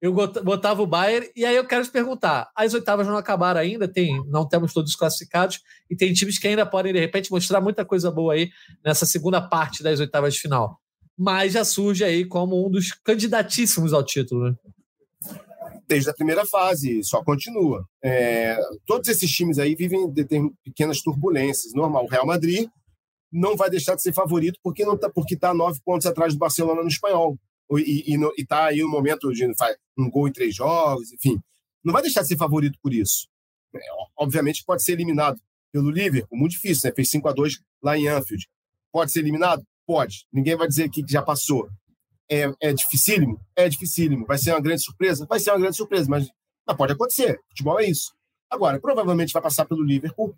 Eu botava o Bayern, e aí eu quero te perguntar: as oitavas não acabaram ainda, tem, não temos todos classificados, e tem times que ainda podem, de repente, mostrar muita coisa boa aí nessa segunda parte das oitavas de final. Mas já surge aí como um dos candidatíssimos ao título, né? desde a primeira fase, só continua. É, todos esses times aí vivem de pequenas turbulências, normal. O Real Madrid não vai deixar de ser favorito porque não tá, porque está nove pontos atrás do Barcelona no espanhol e está aí no momento de um gol em três jogos, enfim, não vai deixar de ser favorito por isso. É, obviamente pode ser eliminado pelo Liverpool, muito difícil, né? Fez 5 a 2 lá em Anfield. Pode ser eliminado? Pode. Ninguém vai dizer que já passou. É, é dificílimo? É dificílimo. Vai ser uma grande surpresa? Vai ser uma grande surpresa, mas, mas pode acontecer. Futebol é isso. Agora, provavelmente vai passar pelo Liverpool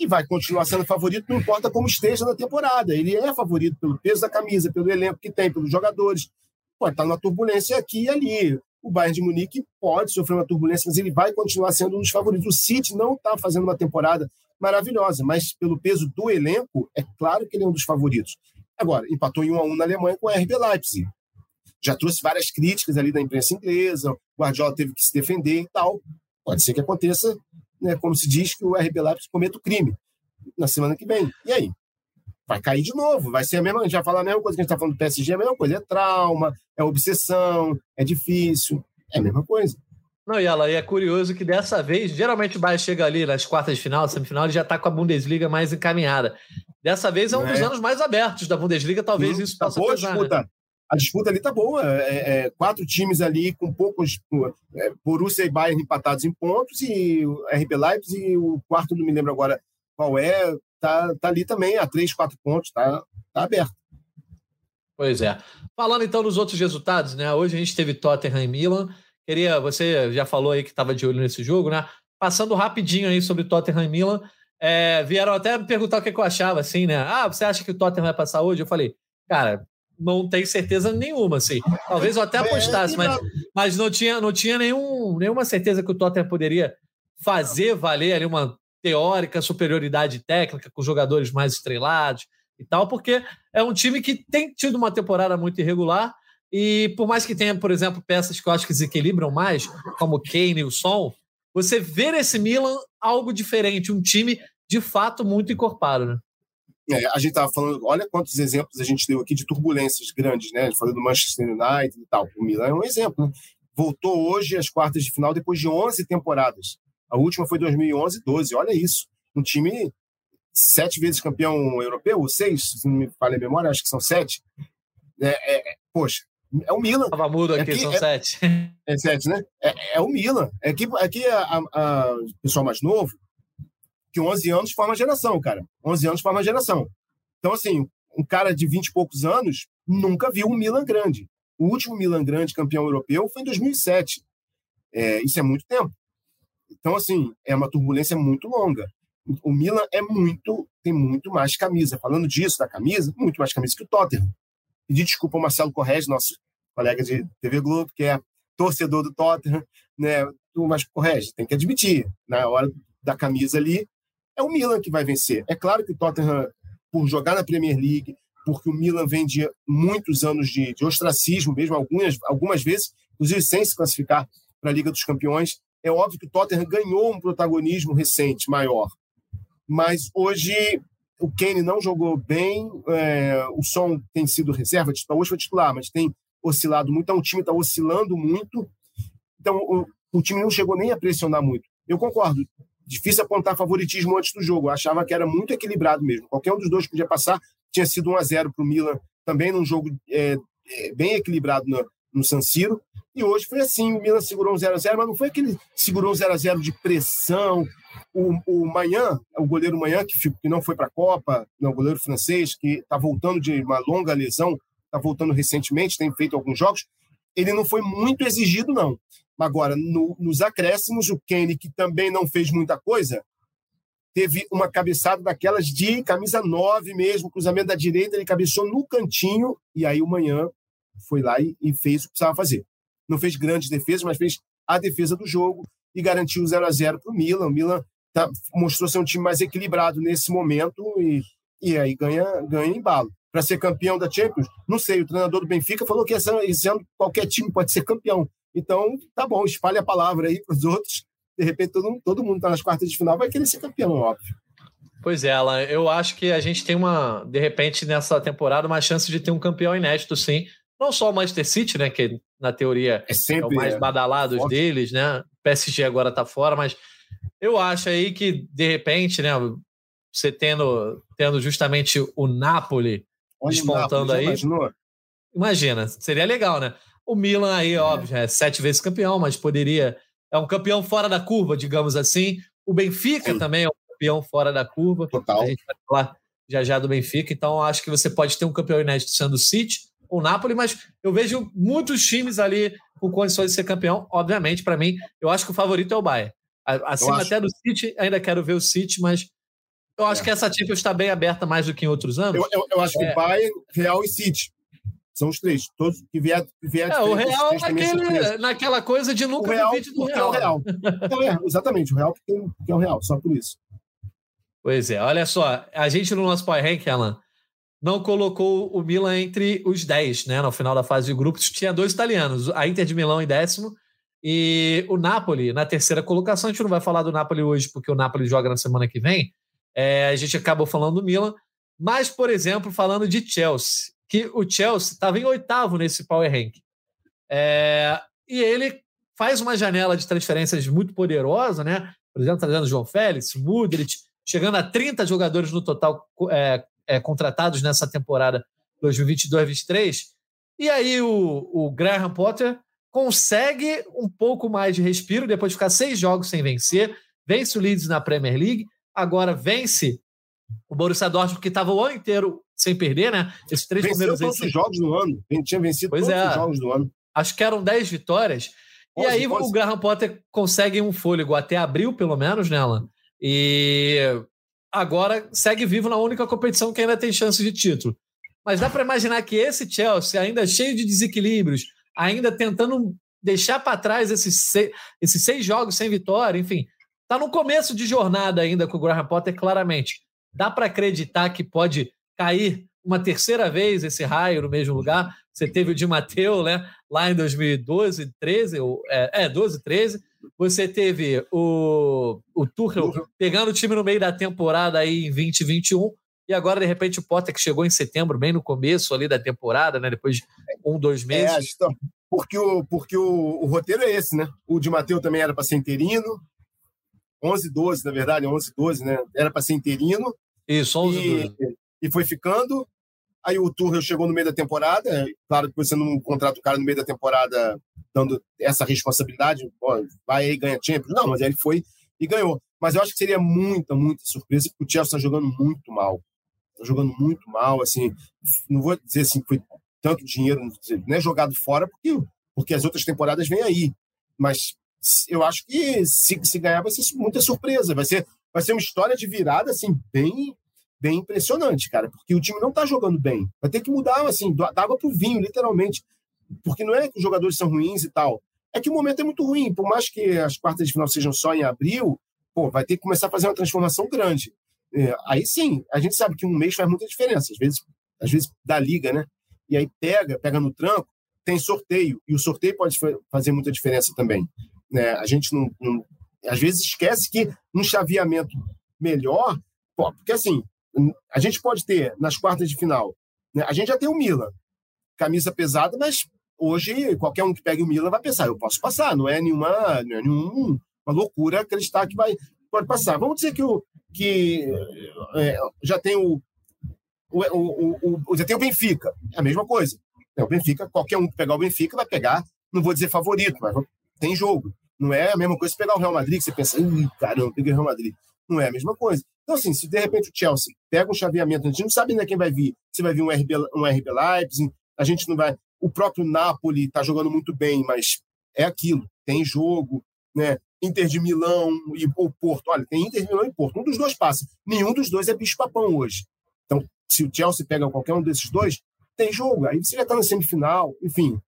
e vai continuar sendo favorito, não importa como esteja na temporada. Ele é favorito pelo peso da camisa, pelo elenco que tem, pelos jogadores. Pode estar numa turbulência aqui e ali. O Bayern de Munique pode sofrer uma turbulência, mas ele vai continuar sendo um dos favoritos. O City não está fazendo uma temporada maravilhosa, mas pelo peso do elenco, é claro que ele é um dos favoritos. Agora, empatou em 1 a 1 na Alemanha com a RB Leipzig. Já trouxe várias críticas ali da imprensa inglesa, o Guardiola teve que se defender e tal. Pode ser que aconteça, né, como se diz, que o RB Leipzig cometa o crime na semana que vem. E aí? Vai cair de novo, vai ser a mesma, a gente vai falar a mesma coisa que a gente está falando do PSG, a mesma coisa, é trauma, é obsessão, é difícil, é a mesma coisa. Não, e ela e é curioso que dessa vez, geralmente o Bayern chega ali nas quartas de final, semifinal, ele já está com a Bundesliga mais encaminhada. Dessa vez é um dos é. anos mais abertos da Bundesliga, talvez Sim, isso tá possa pesar. Disputa. Né? A disputa ali tá boa. É, é, quatro times ali com poucos. É, Borussia e Bayern empatados em pontos, e o RB Leipzig, e o quarto, não me lembro agora qual é, tá, tá ali também, a três, quatro pontos, tá, tá aberto. Pois é. Falando então dos outros resultados, né? Hoje a gente teve Tottenham e Milan. Queria, você já falou aí que estava de olho nesse jogo, né? Passando rapidinho aí sobre Tottenham e Milan, é, vieram até me perguntar o que, eu achava, assim, né? Ah, você acha que o Tottenham vai passar hoje? Eu falei, cara, não tenho certeza nenhuma, assim. Talvez eu até é, apostasse, mas, mas não tinha, não tinha nenhum, nenhuma certeza que o Tottenham poderia fazer valer ali uma teórica superioridade técnica com jogadores mais estrelados e tal, porque é um time que tem tido uma temporada muito irregular e por mais que tenha, por exemplo, peças que eu acho que desequilibram mais, como o Kane e o Son, você vê nesse Milan algo diferente, um time de fato muito encorpado, né? É, a gente estava falando, olha quantos exemplos a gente deu aqui de turbulências grandes, né? Falando do Manchester United e tal. O Milan é um exemplo. Né? Voltou hoje às quartas de final depois de 11 temporadas. A última foi 2011 12. Olha isso. Um time sete vezes campeão europeu, seis, se não me falha a memória, acho que são sete. É, é, poxa, é o Milan. Tava mudo aqui, são é, sete. É sete, né? É, é o Milan. É que aqui a, a, o pessoal mais novo, que 11 anos forma geração, cara. 11 anos forma geração. Então, assim, um cara de 20 e poucos anos nunca viu um Milan grande. O último Milan grande campeão europeu foi em 2007. É, isso é muito tempo. Então, assim, é uma turbulência muito longa. O Milan é muito, tem muito mais camisa. Falando disso, da camisa, muito mais camisa que o Tottenham. Pedir desculpa ao Marcelo Corrêa, nosso colega de TV Globo, que é torcedor do Tottenham, né? Mas Corrêa, tem que admitir, na hora da camisa ali, é o Milan que vai vencer. É claro que o Tottenham, por jogar na Premier League, porque o Milan vem de muitos anos de, de ostracismo, mesmo algumas, algumas vezes, inclusive sem se classificar para a Liga dos Campeões, é óbvio que o Tottenham ganhou um protagonismo recente maior. Mas hoje o Kane não jogou bem, é, o Som tem sido reserva, hoje foi titular, mas tem oscilado muito, então o time está oscilando muito, então o, o, time não chegou nem a pressionar muito. Eu concordo, difícil apontar favoritismo antes do jogo, eu achava que era muito equilibrado mesmo, qualquer um dos dois podia passar, tinha sido 1 a 0 para o Milan, também num jogo é, é, bem equilibrado no, no San Siro, e hoje foi assim, o Milan segurou um 0 a 0 mas não foi aquele segurou um 0 a 0 de pressão, o, o Manhã, o goleiro Manhã, que, que não foi para a Copa, não, o goleiro francês, que está voltando de uma longa lesão, está voltando recentemente, tem feito alguns jogos, ele não foi muito exigido, não. Agora, no, nos acréscimos, o Kenny, que também não fez muita coisa, teve uma cabeçada daquelas de camisa 9 mesmo, cruzamento da direita, ele cabeçou no cantinho, e aí o Manhã foi lá e, e fez o que precisava fazer. Não fez grandes defesas, mas fez a defesa do jogo e garantiu 0 a 0 para o Milan. O Milan tá, mostrou ser um time mais equilibrado nesse momento e, e aí ganha, ganha embalo. Para ser campeão da Champions, não sei, o treinador do Benfica falou que esse ano qualquer time pode ser campeão. Então, tá bom, espalhe a palavra aí para os outros. De repente, todo, todo mundo está nas quartas de final, vai querer ser campeão, óbvio. Pois é, Alan, eu acho que a gente tem uma, de repente, nessa temporada, uma chance de ter um campeão inédito, sim. Não só o Manchester City, né, que na teoria é, sempre, é o mais é, badalado forte. deles, né? O PSG agora está fora, mas eu acho aí que, de repente, né, você tendo, tendo justamente o Napoli Olha despontando Napoli, aí. Imaginou? Imagina, seria legal, né? O Milan aí, é. óbvio, é sete vezes campeão, mas poderia. É um campeão fora da curva, digamos assim. O Benfica Sim. também é um campeão fora da curva. Total. A gente vai falar já já do Benfica, então acho que você pode ter um campeão inédito sendo o City ou Napoli, mas eu vejo muitos times ali com condições de ser campeão. Obviamente, para mim, eu acho que o favorito é o Bayern. Acima até do City, ainda quero ver o City, mas eu acho é. que essa Champions está bem aberta mais do que em outros anos. Eu, eu, eu acho que é. Bayern, Real e City. São os três. Todos que vier, vier é, o Real naquele, naquela coisa de nunca o Real, do Real. É o Real. então, é, exatamente, o Real que é o Real, só por isso. Pois é, olha só, a gente no nosso Power Rank, Alan, não colocou o Milan entre os 10, né? No final da fase de grupos, tinha dois italianos, a Inter de Milão em décimo e o Napoli na terceira colocação. A gente não vai falar do Napoli hoje, porque o Napoli joga na semana que vem. É, a gente acabou falando do Milan, mas, por exemplo, falando de Chelsea que o Chelsea estava em oitavo nesse Power Rank. É, e ele faz uma janela de transferências muito poderosa, né? Por exemplo, trazendo João Félix, Mudrit, chegando a 30 jogadores no total é, é, contratados nessa temporada 2022-23. E aí o, o Graham Potter consegue um pouco mais de respiro depois de ficar seis jogos sem vencer, vence o Leeds na Premier League, agora vence o Borussia Dortmund, que estava o ano inteiro sem perder, né? Esses três Venceu primeiros todos os jogos do ano. A gente tinha vencido pois todos é. os jogos do ano. Acho que eram 10 vitórias. e aí o Graham Potter consegue um fôlego até abril, pelo menos, nela. Né, e agora segue vivo na única competição que ainda tem chance de título. Mas dá para imaginar que esse Chelsea, ainda cheio de desequilíbrios, ainda tentando deixar para trás esses seis, esses seis jogos sem vitória, enfim, está no começo de jornada ainda com o Graham Potter, claramente. Dá para acreditar que pode cair uma terceira vez esse raio no mesmo lugar. Você teve o Di Matteo, né? Lá em 2012, 13, ou, é, é 12, 13. Você teve o, o Tuchel pegando o time no meio da temporada aí em 2021. E agora, de repente, o Potter que chegou em setembro, bem no começo ali da temporada, né? Depois de um, dois meses. É, porque o, porque o, o roteiro é esse, né? O Di Matteo também era para ser interino. 11, 12, na verdade, 11, 12, né? Era para ser interino. Isso, 11, e, 12 e foi ficando. Aí o Tuchel chegou no meio da temporada. Claro que você não contrata o cara no meio da temporada dando essa responsabilidade, ó, vai aí ganha Champions. Não, mas aí ele foi e ganhou. Mas eu acho que seria muita, muita surpresa, porque o Chelsea está jogando muito mal. Está jogando muito mal, assim. Não vou dizer assim que foi tanto dinheiro não é jogado fora, porque, porque as outras temporadas vêm aí. Mas eu acho que se, se ganhar vai ser muita surpresa. Vai ser, vai ser uma história de virada, assim, bem bem impressionante, cara, porque o time não tá jogando bem. Vai ter que mudar, assim, da água pro vinho, literalmente. Porque não é que os jogadores são ruins e tal. É que o momento é muito ruim. Por mais que as quartas de final sejam só em abril, pô, vai ter que começar a fazer uma transformação grande. É, aí sim, a gente sabe que um mês faz muita diferença. Às vezes, às vezes da liga, né? E aí pega, pega no tranco, tem sorteio. E o sorteio pode fazer muita diferença também. Né? A gente não, não às vezes esquece que um chaveamento melhor, pô, porque assim, a gente pode ter nas quartas de final. Né? A gente já tem o Milan, camisa pesada, mas hoje qualquer um que pegue o Milan vai pensar, eu posso passar, não é nenhuma, não é nenhuma loucura acreditar que vai pode passar. Vamos dizer que o que é, já tem o, o, o, o, já tem o Benfica, é a mesma coisa. É, o Benfica, qualquer um que pegar o Benfica vai pegar, não vou dizer favorito, mas tem jogo. Não é a mesma coisa pegar o Real Madrid, que você pensa, caramba, peguei o Real Madrid. Não é a mesma coisa. Então, assim, se de repente o Chelsea pega um chaveamento, a gente não sabe ainda quem vai vir. Se vai vir um RB, um RB Leipzig, a gente não vai. O próprio Napoli está jogando muito bem, mas é aquilo, tem jogo, né? Inter de Milão e o Porto. Olha, tem Inter de Milão e Porto. Um dos dois passa. Nenhum dos dois é bicho-papão hoje. Então, se o Chelsea pega qualquer um desses dois, tem jogo. Aí você já está na semifinal. Enfim,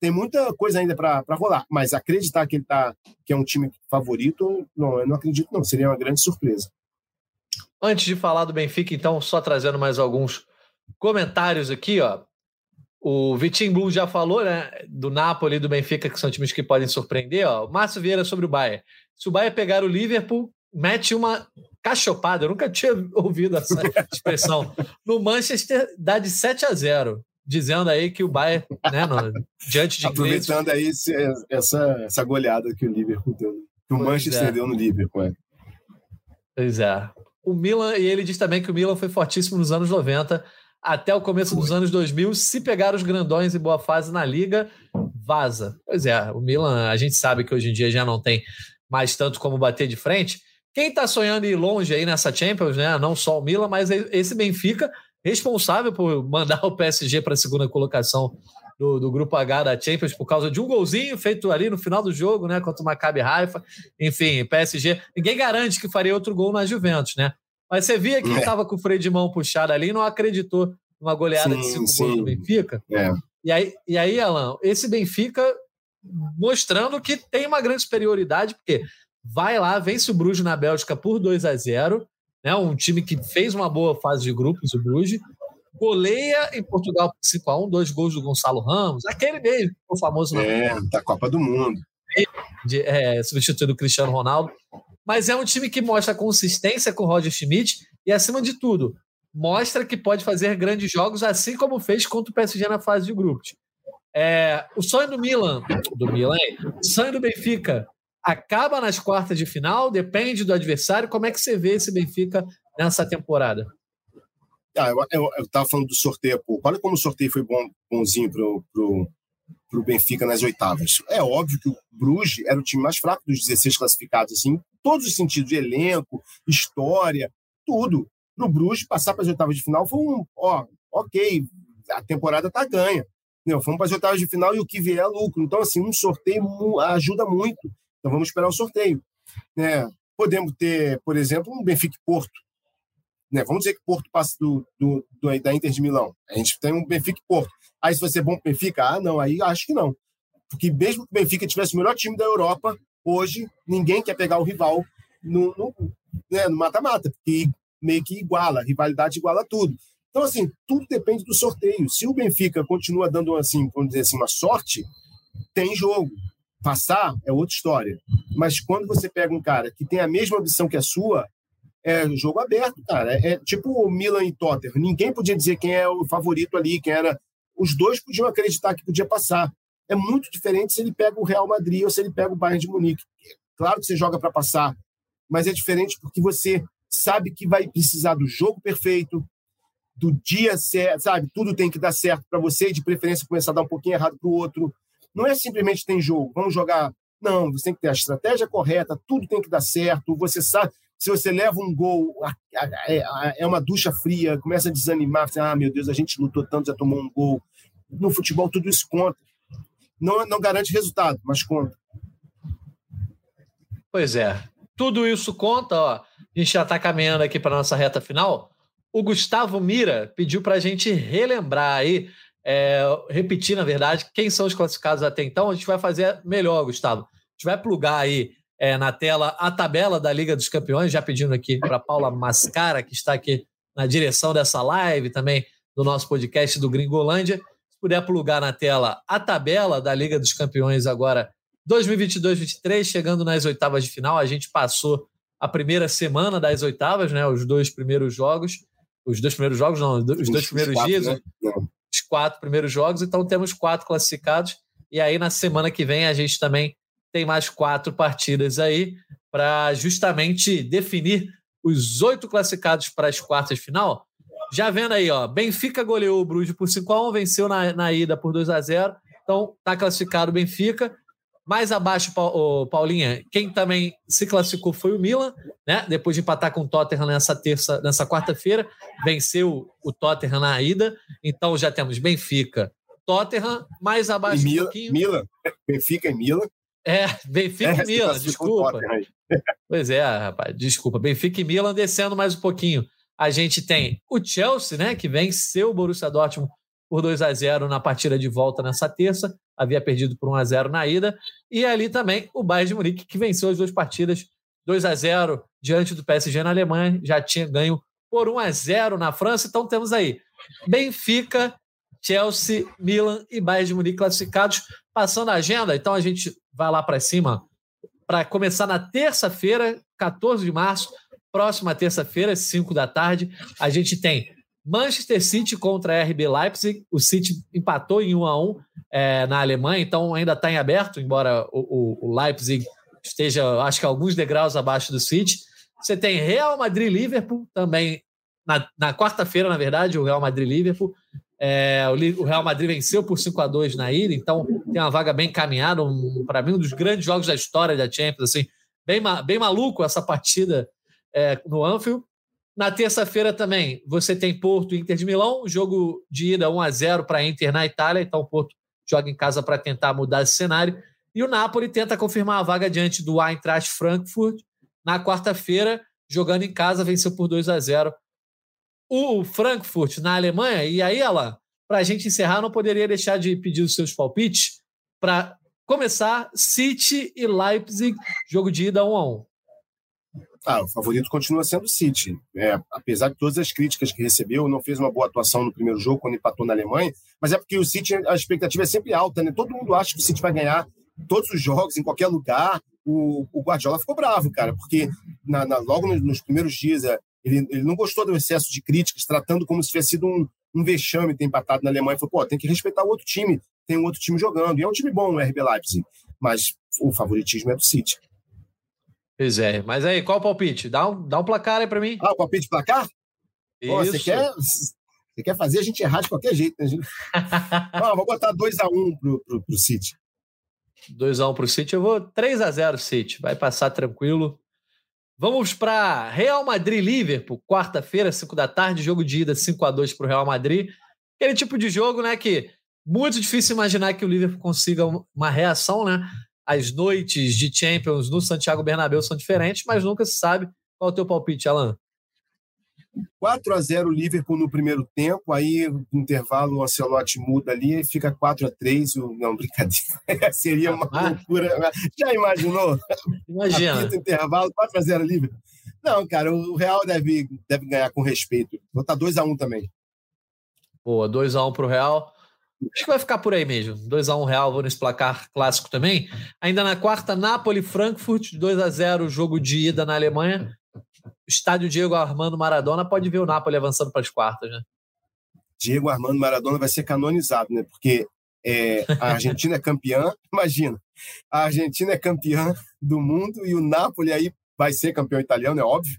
tem muita coisa ainda para rolar. Mas acreditar que ele tá, que é um time favorito, não, eu não acredito, não. Seria uma grande surpresa. Antes de falar do Benfica, então, só trazendo mais alguns comentários aqui, ó. O Vitinho Blue já falou, né? Do Napoli e do Benfica, que são times que podem surpreender, ó. Márcio Vieira sobre o Bayern. Se o Bayern pegar o Liverpool, mete uma cachopada. Eu nunca tinha ouvido essa expressão. No Manchester, dá de 7 a 0 dizendo aí que o Bayern, né, no, diante de Aproveitando aí essa, essa goleada que o Liverpool deu. Que o Manchester é. deu no Liverpool. É. Pois é o Milan, e ele diz também que o Milan foi fortíssimo nos anos 90 até o começo foi. dos anos 2000. Se pegar os grandões em boa fase na liga, vaza. Pois é, o Milan, a gente sabe que hoje em dia já não tem mais tanto como bater de frente. quem está sonhando ir longe aí nessa Champions, né? Não só o Milan, mas esse Benfica, responsável por mandar o PSG para a segunda colocação do, do, grupo H da Champions por causa de um golzinho feito ali no final do jogo, né? Contra o Maccabi Haifa. Enfim, PSG. Ninguém garante que faria outro gol na Juventus, né? Mas você via que estava é. com o freio de mão puxado ali e não acreditou numa goleada sim, de cinco sim. gols do Benfica. É. E, aí, e aí, Alan, esse Benfica mostrando que tem uma grande superioridade, porque vai lá, vence o Bruges na Bélgica por 2 a 0 né? um time que fez uma boa fase de grupos, o Bruges, goleia em Portugal por 5x1, dois gols do Gonçalo Ramos, aquele mesmo, o famoso na É, da Copa do Mundo. De, é, substituindo o Cristiano Ronaldo. Mas é um time que mostra consistência com o Roger Schmidt e, acima de tudo, mostra que pode fazer grandes jogos, assim como fez contra o PSG na fase de grupos. É, o sonho do Milan, do Milan, o sonho do Benfica acaba nas quartas de final, depende do adversário. Como é que você vê esse Benfica nessa temporada? Ah, eu, estava falando do sorteio, pô. Olha como o sorteio foi bom, bonzinho pro, pro, pro Benfica nas oitavas. É óbvio que o Bruges era o time mais fraco dos 16 classificados, assim, em todos os sentidos, de elenco, história, tudo. Pro Bruges passar para as oitavas de final foi um, ó, ok, a temporada tá ganha. Não, fomos para as oitavas de final e o que vier é lucro. Então, assim, um sorteio ajuda muito. Então, vamos esperar o sorteio. Né? Podemos ter, por exemplo, um Benfica Porto né? Vamos dizer que Porto passa do, do, do, da Inter de Milão. A gente tem um Benfica Porto. Aí se vai ser bom para Benfica? Ah, não, aí acho que não. Porque mesmo que o Benfica tivesse o melhor time da Europa, hoje ninguém quer pegar o rival no mata-mata, né, porque meio que iguala, rivalidade iguala tudo. Então, assim, tudo depende do sorteio. Se o Benfica continua dando, assim, vamos dizer assim, uma sorte, tem jogo. Passar é outra história. Mas quando você pega um cara que tem a mesma ambição que a sua, é jogo aberto, cara. É, é tipo o Milan e Tottenham. Ninguém podia dizer quem é o favorito ali, quem era. Os dois podiam acreditar que podia passar. É muito diferente se ele pega o Real Madrid ou se ele pega o Bayern de Munique. Claro que você joga para passar, mas é diferente porque você sabe que vai precisar do jogo perfeito, do dia certo, sabe? Tudo tem que dar certo para você, de preferência começar a dar um pouquinho errado para o outro. Não é simplesmente tem jogo, vamos jogar. Não, você tem que ter a estratégia correta, tudo tem que dar certo. Você sabe, se você leva um gol, é, é uma ducha fria, começa a desanimar, você, ah, meu Deus, a gente lutou tanto, já tomou um gol. No futebol, tudo isso conta. Não, não garante resultado, mas conta. Pois é. Tudo isso conta, ó. A gente já está caminhando aqui para nossa reta final. O Gustavo Mira pediu para a gente relembrar aí, é, repetir, na verdade, quem são os classificados até então. A gente vai fazer melhor, Gustavo. A gente vai plugar aí é, na tela a tabela da Liga dos Campeões, já pedindo aqui para Paula Mascara, que está aqui na direção dessa live, também do nosso podcast do Gringolândia. Se puder plugar na tela a tabela da Liga dos Campeões agora 2022-23, chegando nas oitavas de final. A gente passou a primeira semana das oitavas, né? Os dois primeiros jogos. Os dois primeiros jogos, não, os dois os primeiros quatro, dias, né? Os quatro primeiros jogos, então temos quatro classificados. E aí, na semana que vem, a gente também tem mais quatro partidas aí para justamente definir os oito classificados para as quartas de final. Já vendo aí, ó, Benfica goleou o Bruges por 5x1, venceu na, na ida por 2 a 0 Então, está classificado o Benfica. Mais abaixo, Paulinha, quem também se classificou foi o Milan, né? Depois de empatar com o Tottenham nessa terça, nessa quarta-feira, venceu o Tottenham na ida. Então já temos Benfica, Tottenham, mais abaixo Milan, um pouquinho. Milan, Benfica e Milan. É, Benfica é, e Milan, desculpa. Pois é, rapaz, desculpa. Benfica e Milan descendo mais um pouquinho. A gente tem o Chelsea, né, que venceu o Borussia Dortmund por 2 a 0 na partida de volta nessa terça, havia perdido por 1 a 0 na ida, e ali também o Bayern de Munique que venceu as duas partidas 2 a 0 diante do PSG na Alemanha, já tinha ganho por 1 a 0 na França, então temos aí Benfica, Chelsea, Milan e Bayern de Munique classificados. Passando a agenda, então a gente vai lá para cima para começar na terça-feira, 14 de março, próxima terça-feira, 5 da tarde, a gente tem Manchester City contra RB Leipzig. O City empatou em 1 a 1 é, na Alemanha, então ainda está em aberto, embora o, o, o, Leipzig esteja, acho que alguns degraus abaixo do City. Você tem Real Madrid-Liverpool também na, na quarta-feira, na verdade, o Real Madrid-Liverpool. É, o Real Madrid venceu por 5 a 2 na ida, então tem uma vaga bem encaminhada. Um, Para mim, um dos grandes jogos da história da Champions. Assim, bem, bem maluco essa partida é, no Anfield. Na terça-feira também você tem Porto Inter de Milão, jogo de ida 1 a 0 para Inter na Itália, então o Porto joga em casa para tentar mudar esse cenário. E o Napoli tenta confirmar a vaga diante do Eintracht Frankfurt na quarta-feira, jogando em casa, venceu por 2 a 0 o Frankfurt na Alemanha. E aí, Alain, para a gente encerrar, não poderia deixar de pedir os seus palpites para começar City e Leipzig, jogo de ida 1 a 1 ah, o favorito continua sendo o City. É, apesar de todas as críticas que recebeu, não fez uma boa atuação no primeiro jogo quando empatou na Alemanha, mas é porque o City, a expectativa é sempre alta, né? Todo mundo acha que o City vai ganhar todos os jogos, em qualquer lugar. O, o Guardiola ficou bravo, cara, porque na, na, logo nos, nos, primeiros dias é, ele, ele, não gostou do excesso de críticas, tratando como se tivesse sido um, um vexame ter empatado na Alemanha. Falou, pô, tem que respeitar o outro time, tem um outro time jogando. E é um time bom, o RB Leipzig, mas o favoritismo é do City. Pois é, mas aí, qual o palpite? Dá um, dá um placar aí para mim. Ah, o palpite placar? Isso. Pô, você quer, você quer fazer a gente errar de qualquer jeito, né? Gente... ah, vou botar 2x1 um pro, pro, pro City. 2x1 um pro City, eu vou 3x0 City, vai passar tranquilo. Vamos para Real Madrid-Liverpool, quarta-feira, 5 da tarde, jogo de ida 5x2 para o Real Madrid. Aquele tipo de jogo, né, que muito difícil imaginar que o Liverpool consiga uma reação, né? As noites de Champions no Santiago Bernabéu são diferentes, mas nunca se sabe. Qual é o teu palpite, Alan? 4 a 0 Liverpool no primeiro tempo, aí no intervalo o Ancelotti muda ali e fica 4 a 3 Não, brincadeira. Seria uma ah, loucura. Já imaginou? Imagina. Quinto intervalo, 4 a 0 Liverpool. Não, cara, o Real deve, deve ganhar com respeito. Vou estar 2 a 1 também. Boa, 2 a 1 para o Real. Acho que vai ficar por aí mesmo. 2 a 1 Real, vou nesse placar clássico também. Ainda na quarta, Napoli, Frankfurt, 2 a 0 jogo de ida na Alemanha estádio Diego Armando Maradona, pode ver o Napoli avançando para as quartas, né? Diego Armando Maradona vai ser canonizado, né? Porque é, a Argentina é campeã, imagina, a Argentina é campeã do mundo e o Napoli aí vai ser campeão italiano, é óbvio,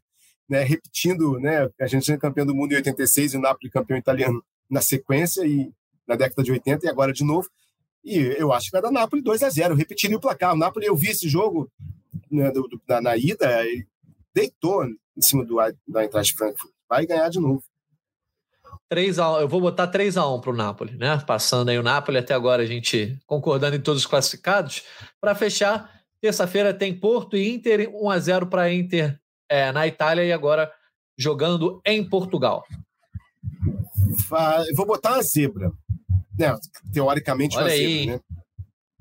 né? Repetindo, né? A Argentina é campeã do mundo em 86 e o Napoli campeão italiano na sequência e na década de 80 e agora de novo. E eu acho que vai dar Napoli 2 a 0 repetindo o placar. O Napoli, eu vi esse jogo né, do, do, na, na, ida, deitou em cima do, da Eintracht Frankfurt. Vai ganhar de novo. 3 a, eu vou botar 3 a 1 para o Napoli, né? Passando aí o Napoli até agora a gente concordando em todos os classificados. Para fechar, terça-feira tem Porto e Inter 1 a 0 para Inter é, na Itália e agora jogando em Portugal. Eu vou botar uma zebra. Né? Teoricamente Olha uma aí. né?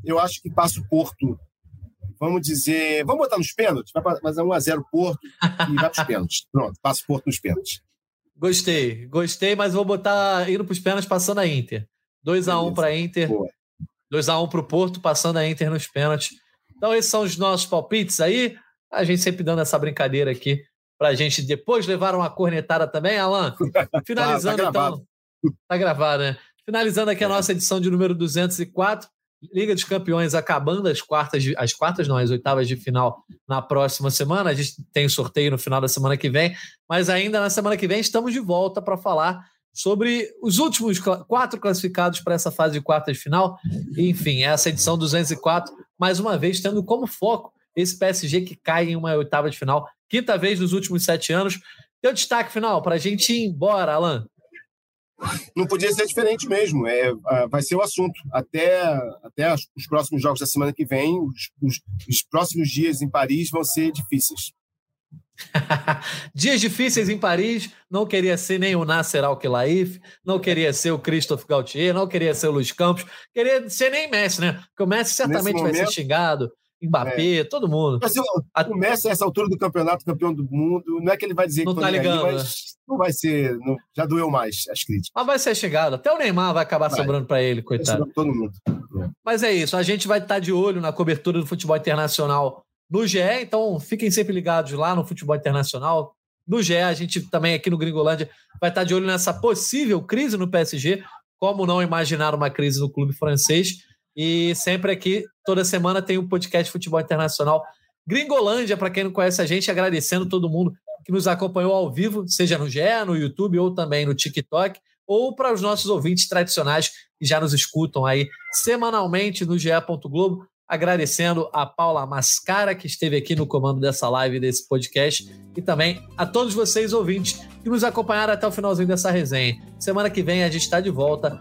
Eu acho que passa o Porto vamos dizer, vamos botar nos pênaltis, vai fazer 1x0 Porto e vai para os pênaltis. Pronto, passa o Porto nos pênaltis. Gostei, gostei, mas vou botar indo para os pênaltis passando a Inter. 2x1 para a Inter, 2x1 para o Porto, passando a Inter nos pênaltis. Então, esses são os nossos palpites aí. A gente sempre dando essa brincadeira aqui para a gente depois levar uma cornetada também, Alan. Finalizando, tá, tá então. Tá gravado, né? Finalizando aqui a é. nossa edição de número 204. Liga dos Campeões acabando as quartas, de, as quartas não, as oitavas de final na próxima semana. A gente tem sorteio no final da semana que vem, mas ainda na semana que vem estamos de volta para falar sobre os últimos quatro classificados para essa fase de quartas de final. Enfim, essa edição 204, mais uma vez tendo como foco esse PSG que cai em uma oitava de final, quinta vez nos últimos sete anos. Teu destaque final para a gente ir embora, Alan não podia ser diferente mesmo. É, vai ser o assunto. Até, até os próximos jogos da semana que vem, os, os, os próximos dias em Paris vão ser difíceis. Dias difíceis em Paris, não queria ser nem o Nasser Al-Khelaifi, não queria ser o Christophe Gaultier, não queria ser o Luiz Campos, queria ser nem Messi, né? Porque o Messi certamente momento, vai ser xingado, Mbappé, é. todo mundo. Mas, o, Messi, a essa altura do campeonato, campeão do mundo, não é que ele vai dizer não que tá ligando, aí, mas né? não vai ser. Não, já doeu mais as críticas. Mas vai ser chegado. Até o Neymar vai acabar vai. sobrando para ele, coitado. Todo mundo. É. Mas é isso. A gente vai estar de olho na cobertura do futebol internacional no GE, então fiquem sempre ligados lá no futebol internacional. No GE, a gente também aqui no Gringolândia vai estar de olho nessa possível crise no PSG. Como não imaginar uma crise no clube francês? E sempre aqui, toda semana, tem um podcast futebol internacional. Gringolândia, para quem não conhece a gente, agradecendo todo mundo que nos acompanhou ao vivo, seja no GE, no YouTube ou também no TikTok, ou para os nossos ouvintes tradicionais que já nos escutam aí semanalmente no GE. Globo. agradecendo a Paula Mascara, que esteve aqui no comando dessa live, desse podcast, e também a todos vocês ouvintes que nos acompanharam até o finalzinho dessa resenha. Semana que vem a gente está de volta.